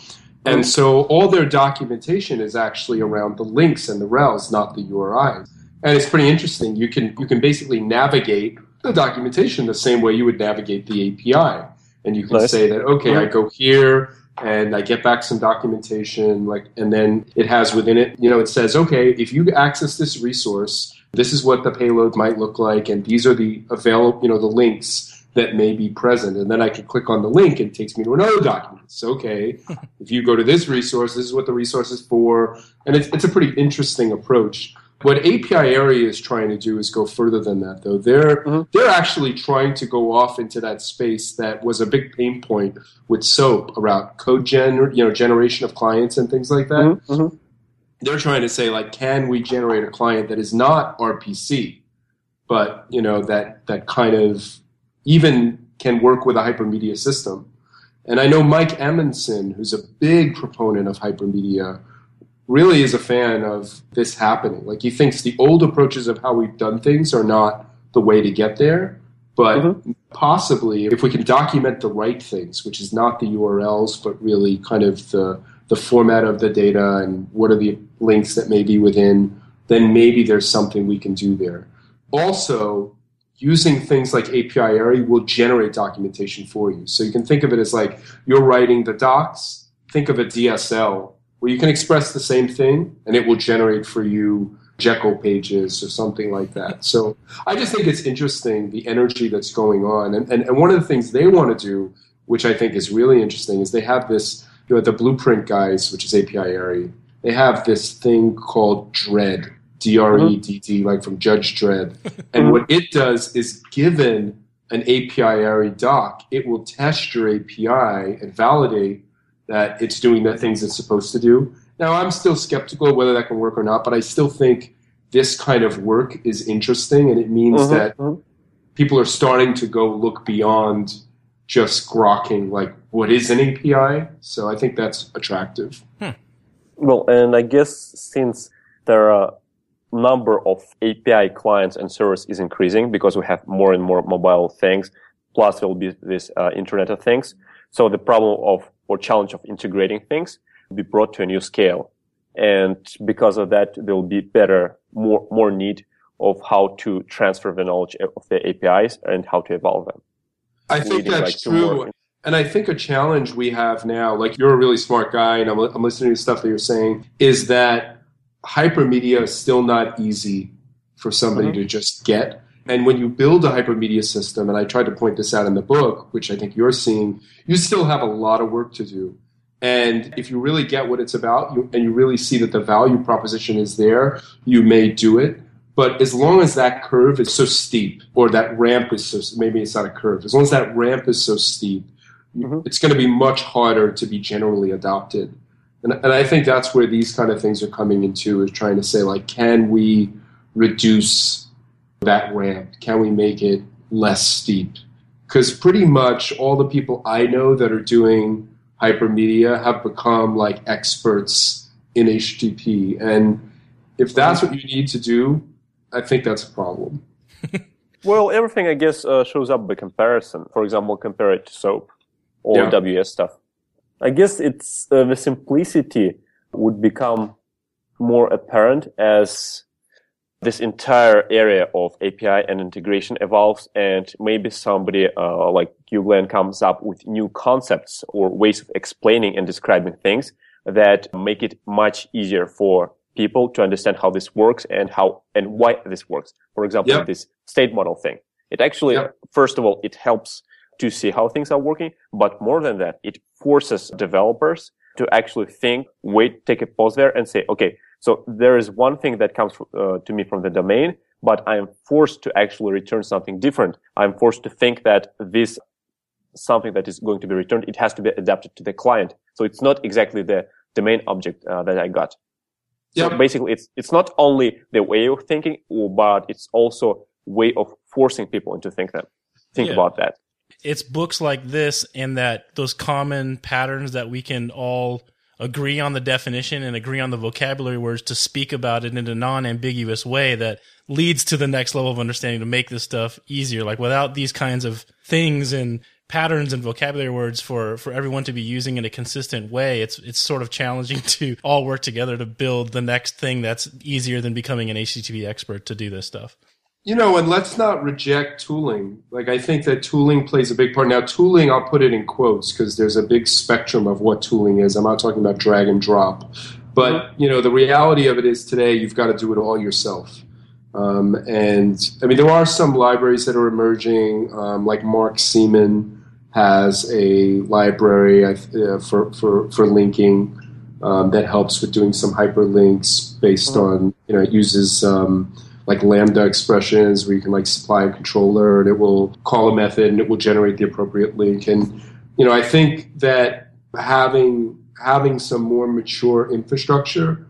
And so all their documentation is actually around the links and the rels, not the URIs. And it's pretty interesting. You can you can basically navigate the documentation the same way you would navigate the API. And you can nice. say that, okay, I go here and I get back some documentation, like and then it has within it, you know, it says, okay, if you access this resource, this is what the payload might look like, and these are the available, you know, the links that may be present. And then I can click on the link and it takes me to another document. It's okay. if you go to this resource, this is what the resource is for. And it's, it's a pretty interesting approach. What Apiary is trying to do is go further than that, though. They're mm-hmm. they're actually trying to go off into that space that was a big pain point with SOAP around code gen, you know, generation of clients and things like that. Mm-hmm. They're trying to say like, can we generate a client that is not RPC, but you know that that kind of even can work with a hypermedia system. And I know Mike Amundsen, who's a big proponent of hypermedia, really is a fan of this happening. Like he thinks the old approaches of how we've done things are not the way to get there, but mm-hmm. possibly if we can document the right things, which is not the URLs, but really kind of the the format of the data and what are the links that may be within, then maybe there's something we can do there. Also, using things like API will generate documentation for you. So you can think of it as like you're writing the docs, think of a DSL where you can express the same thing and it will generate for you Jekyll pages or something like that. So I just think it's interesting the energy that's going on. And, and, and one of the things they want to do, which I think is really interesting, is they have this, you know, the blueprint guys, which is API they have this thing called Dredd D R E D D, like from Judge Dredd. and what it does is given an Apiary doc, it will test your API and validate that it's doing the things it's supposed to do. Now, I'm still skeptical whether that can work or not, but I still think this kind of work is interesting, and it means mm-hmm. that mm-hmm. people are starting to go look beyond just grokking like what is an API. So I think that's attractive. Hmm. Well, and I guess since there are number of API clients and servers is increasing because we have more and more mobile things. Plus, there will be this uh, Internet of Things. So the problem of or challenge of integrating things will be brought to a new scale. And because of that, there will be better, more, more need of how to transfer the knowledge of the APIs and how to evolve them. I think that's like true. And I think a challenge we have now, like you're a really smart guy, and I'm, I'm listening to stuff that you're saying, is that hypermedia is still not easy for somebody mm-hmm. to just get. And when you build a hypermedia system, and I tried to point this out in the book, which I think you're seeing, you still have a lot of work to do. And if you really get what it's about you, and you really see that the value proposition is there, you may do it. But as long as that curve is so steep, or that ramp is so, maybe it's not a curve, as long as that ramp is so steep, mm-hmm. it's going to be much harder to be generally adopted. And, and I think that's where these kind of things are coming into is trying to say, like, can we reduce that ramp? Can we make it less steep? Because pretty much all the people I know that are doing hypermedia have become like experts in HTTP. And if that's what you need to do, I think that's a problem. well, everything, I guess, uh, shows up by comparison. For example, compare it to SOAP or yeah. WS stuff. I guess it's uh, the simplicity would become more apparent as this entire area of API and integration evolves and maybe somebody uh, like you, Glenn, comes up with new concepts or ways of explaining and describing things that make it much easier for people to understand how this works and how and why this works. For example, this state model thing. It actually, first of all, it helps to see how things are working. But more than that, it forces developers to actually think, wait, take a pause there and say, okay, so there is one thing that comes uh, to me from the domain, but I am forced to actually return something different. I'm forced to think that this something that is going to be returned, it has to be adapted to the client. So it's not exactly the domain object uh, that I got. Yep. So basically, it's it's not only the way of thinking, but it's also way of forcing people into think that think yeah. about that it's books like this and that those common patterns that we can all agree on the definition and agree on the vocabulary words to speak about it in a non-ambiguous way that leads to the next level of understanding to make this stuff easier. Like without these kinds of things and patterns and vocabulary words for for everyone to be using in a consistent way it's it's sort of challenging to all work together to build the next thing that's easier than becoming an http expert to do this stuff you know and let's not reject tooling. Like i think that tooling plays a big part. Now tooling i'll put it in quotes because there's a big spectrum of what tooling is. I'm not talking about drag and drop. But you know the reality of it is today you've got to do it all yourself. Um, and I mean, there are some libraries that are emerging, um, like Mark Seemann has a library uh, for, for, for linking um, that helps with doing some hyperlinks based mm-hmm. on, you know, it uses um, like lambda expressions where you can like supply a controller and it will call a method and it will generate the appropriate link. And, you know, I think that having having some more mature infrastructure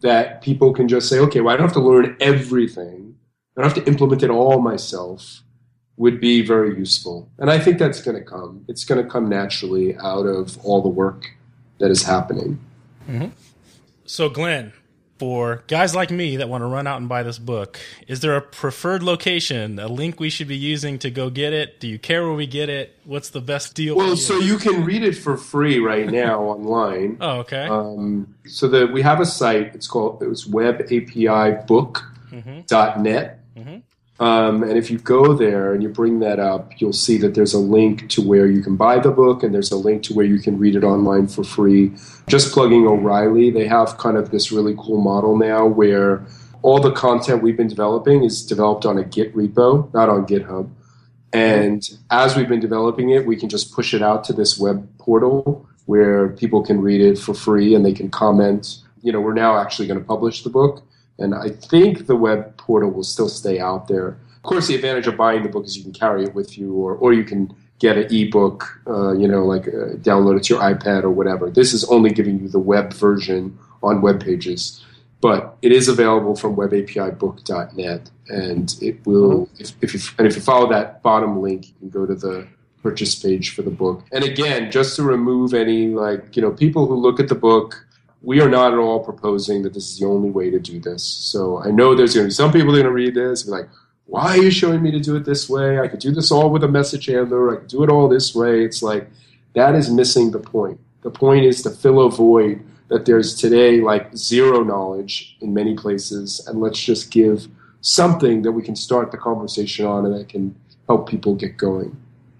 that people can just say, okay, well, I don't have to learn everything. I don't have to implement it all myself would be very useful. And I think that's going to come. It's going to come naturally out of all the work that is happening. Mm-hmm. So, Glenn, for guys like me that want to run out and buy this book, is there a preferred location, a link we should be using to go get it? Do you care where we get it? What's the best deal? Well, you? so you can read it for free right now online. Oh, okay. Um, so that we have a site. It's called it was webapibook.net. Mm-hmm. Mm-hmm. Um, and if you go there and you bring that up, you'll see that there's a link to where you can buy the book and there's a link to where you can read it online for free. Just plugging O'Reilly, they have kind of this really cool model now where all the content we've been developing is developed on a Git repo, not on GitHub. And as we've been developing it, we can just push it out to this web portal where people can read it for free and they can comment. You know, we're now actually going to publish the book and I think the web portal will still stay out there. Of course, the advantage of buying the book is you can carry it with you, or, or you can get an ebook, uh, you know, like uh, download it to your iPad or whatever. This is only giving you the web version on web pages, but it is available from webapibook.net, and it will. Mm-hmm. If, if you and if you follow that bottom link, you can go to the purchase page for the book. And again, just to remove any like you know people who look at the book we are not at all proposing that this is the only way to do this. So I know there's going to be some people going to read this and be like, why are you showing me to do it this way? I could do this all with a message handler. I could do it all this way. It's like, that is missing the point. The point is to fill a void that there's today like zero knowledge in many places. And let's just give something that we can start the conversation on and that can help people get going.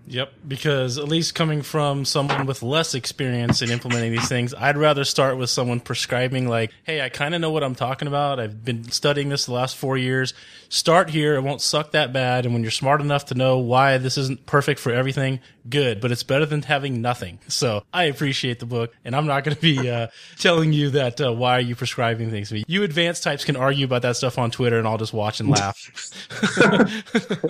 Yep, because at least coming from someone with less experience in implementing these things, I'd rather start with someone prescribing like, "Hey, I kind of know what I'm talking about. I've been studying this the last 4 years. Start here. It won't suck that bad, and when you're smart enough to know why this isn't perfect for everything, good, but it's better than having nothing." So, I appreciate the book, and I'm not going to be uh, telling you that uh, why are you prescribing things to me. You advanced types can argue about that stuff on Twitter and I'll just watch and laugh.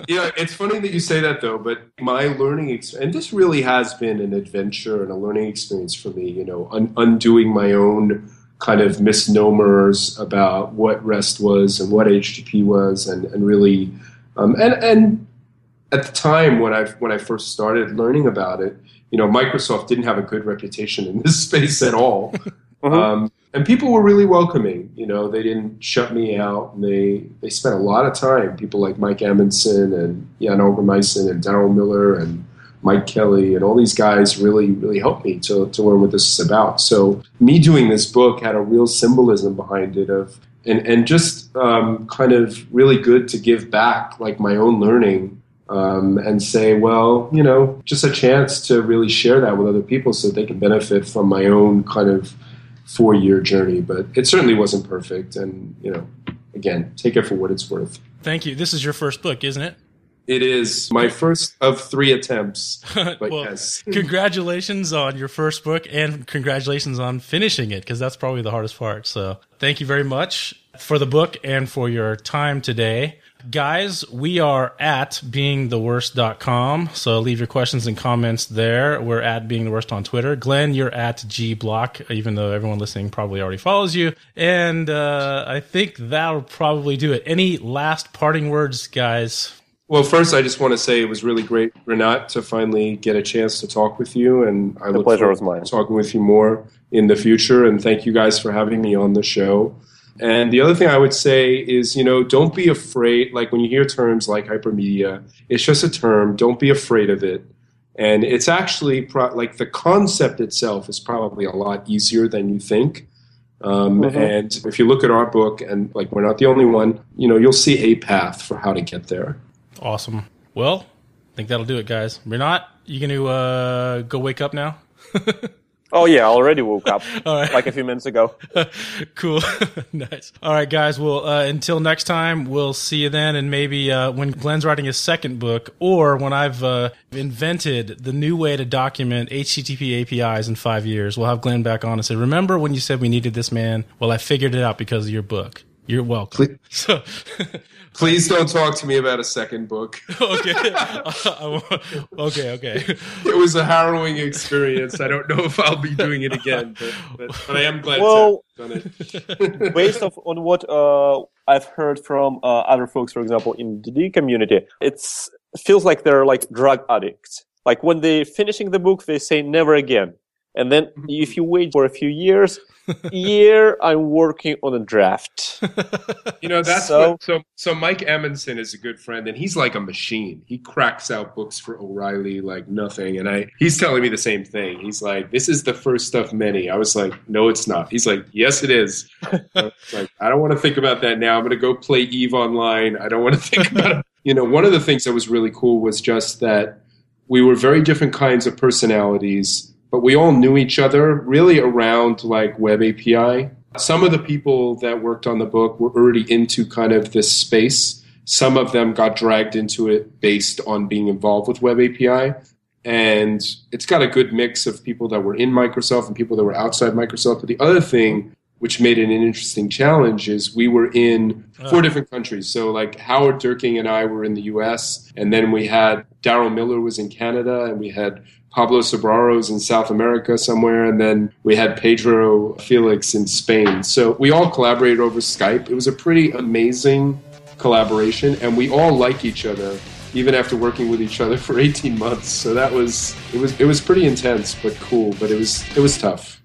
yeah, it's funny that you say that though, but my learning experience, and this really has been an adventure and a learning experience for me. You know, un- undoing my own kind of misnomers about what REST was and what HTTP was, and and really, um, and and at the time when I when I first started learning about it, you know, Microsoft didn't have a good reputation in this space at all. Uh-huh. Um, and people were really welcoming. You know, they didn't shut me out. And they they spent a lot of time. People like Mike Amundsen and Jan Overmuysen and Darrel Miller and Mike Kelly and all these guys really really helped me to to learn what this is about. So me doing this book had a real symbolism behind it of and and just um, kind of really good to give back like my own learning um, and say, well, you know, just a chance to really share that with other people so they can benefit from my own kind of four year journey, but it certainly wasn't perfect. And, you know, again, take it for what it's worth. Thank you. This is your first book, isn't it? It is my first of three attempts. But well, yes. congratulations on your first book and congratulations on finishing it because that's probably the hardest part. So thank you very much for the book and for your time today. Guys, we are at beingtheworst.com. So leave your questions and comments there. We're at being the worst on Twitter. Glenn, you're at G Block, even though everyone listening probably already follows you. And uh, I think that'll probably do it. Any last parting words, guys? Well, first, I just want to say it was really great, Rinat, to finally get a chance to talk with you. And I the look pleasure was mine. talking with you more in the future. And thank you guys for having me on the show. And the other thing I would say is, you know, don't be afraid. Like when you hear terms like hypermedia, it's just a term. Don't be afraid of it. And it's actually pro- like the concept itself is probably a lot easier than you think. Um, mm-hmm. And if you look at our book, and like we're not the only one, you know, you'll see a path for how to get there. Awesome. Well, I think that'll do it, guys. We're not. You going to uh, go wake up now? Oh yeah, I already woke up like a few minutes ago. cool, nice. All right, guys. Well, uh, until next time, we'll see you then, and maybe uh, when Glenn's writing his second book, or when I've uh, invented the new way to document HTTP APIs in five years, we'll have Glenn back on and say, "Remember when you said we needed this man? Well, I figured it out because of your book." You're welcome. Please, so, please don't talk to me about a second book. okay. okay. Okay. It was a harrowing experience. I don't know if I'll be doing it again, but, but, but I am glad well, to have done it. based off on what uh, I've heard from uh, other folks, for example, in the D community, it's it feels like they're like drug addicts. Like when they're finishing the book, they say never again. And then if you wait for a few years, year I'm working on a draft. You know, that's so, what, so so Mike Amundsen is a good friend and he's like a machine. He cracks out books for O'Reilly like nothing. And I he's telling me the same thing. He's like, This is the first of many. I was like, No, it's not. He's like, Yes, it is. I like, I don't want to think about that now. I'm gonna go play Eve online. I don't want to think about it. You know, one of the things that was really cool was just that we were very different kinds of personalities but we all knew each other really around like Web API. Some of the people that worked on the book were already into kind of this space. Some of them got dragged into it based on being involved with Web API. And it's got a good mix of people that were in Microsoft and people that were outside Microsoft. But the other thing which made it an interesting challenge is we were in ah. four different countries. So like Howard Dierking and I were in the US, and then we had Darrel Miller was in Canada, and we had Pablo Cibraro in South America somewhere, and then we had Pedro Felix in Spain. So we all collaborated over Skype. It was a pretty amazing collaboration, and we all like each other even after working with each other for 18 months. So that was it was it was pretty intense but cool, but it was it was tough.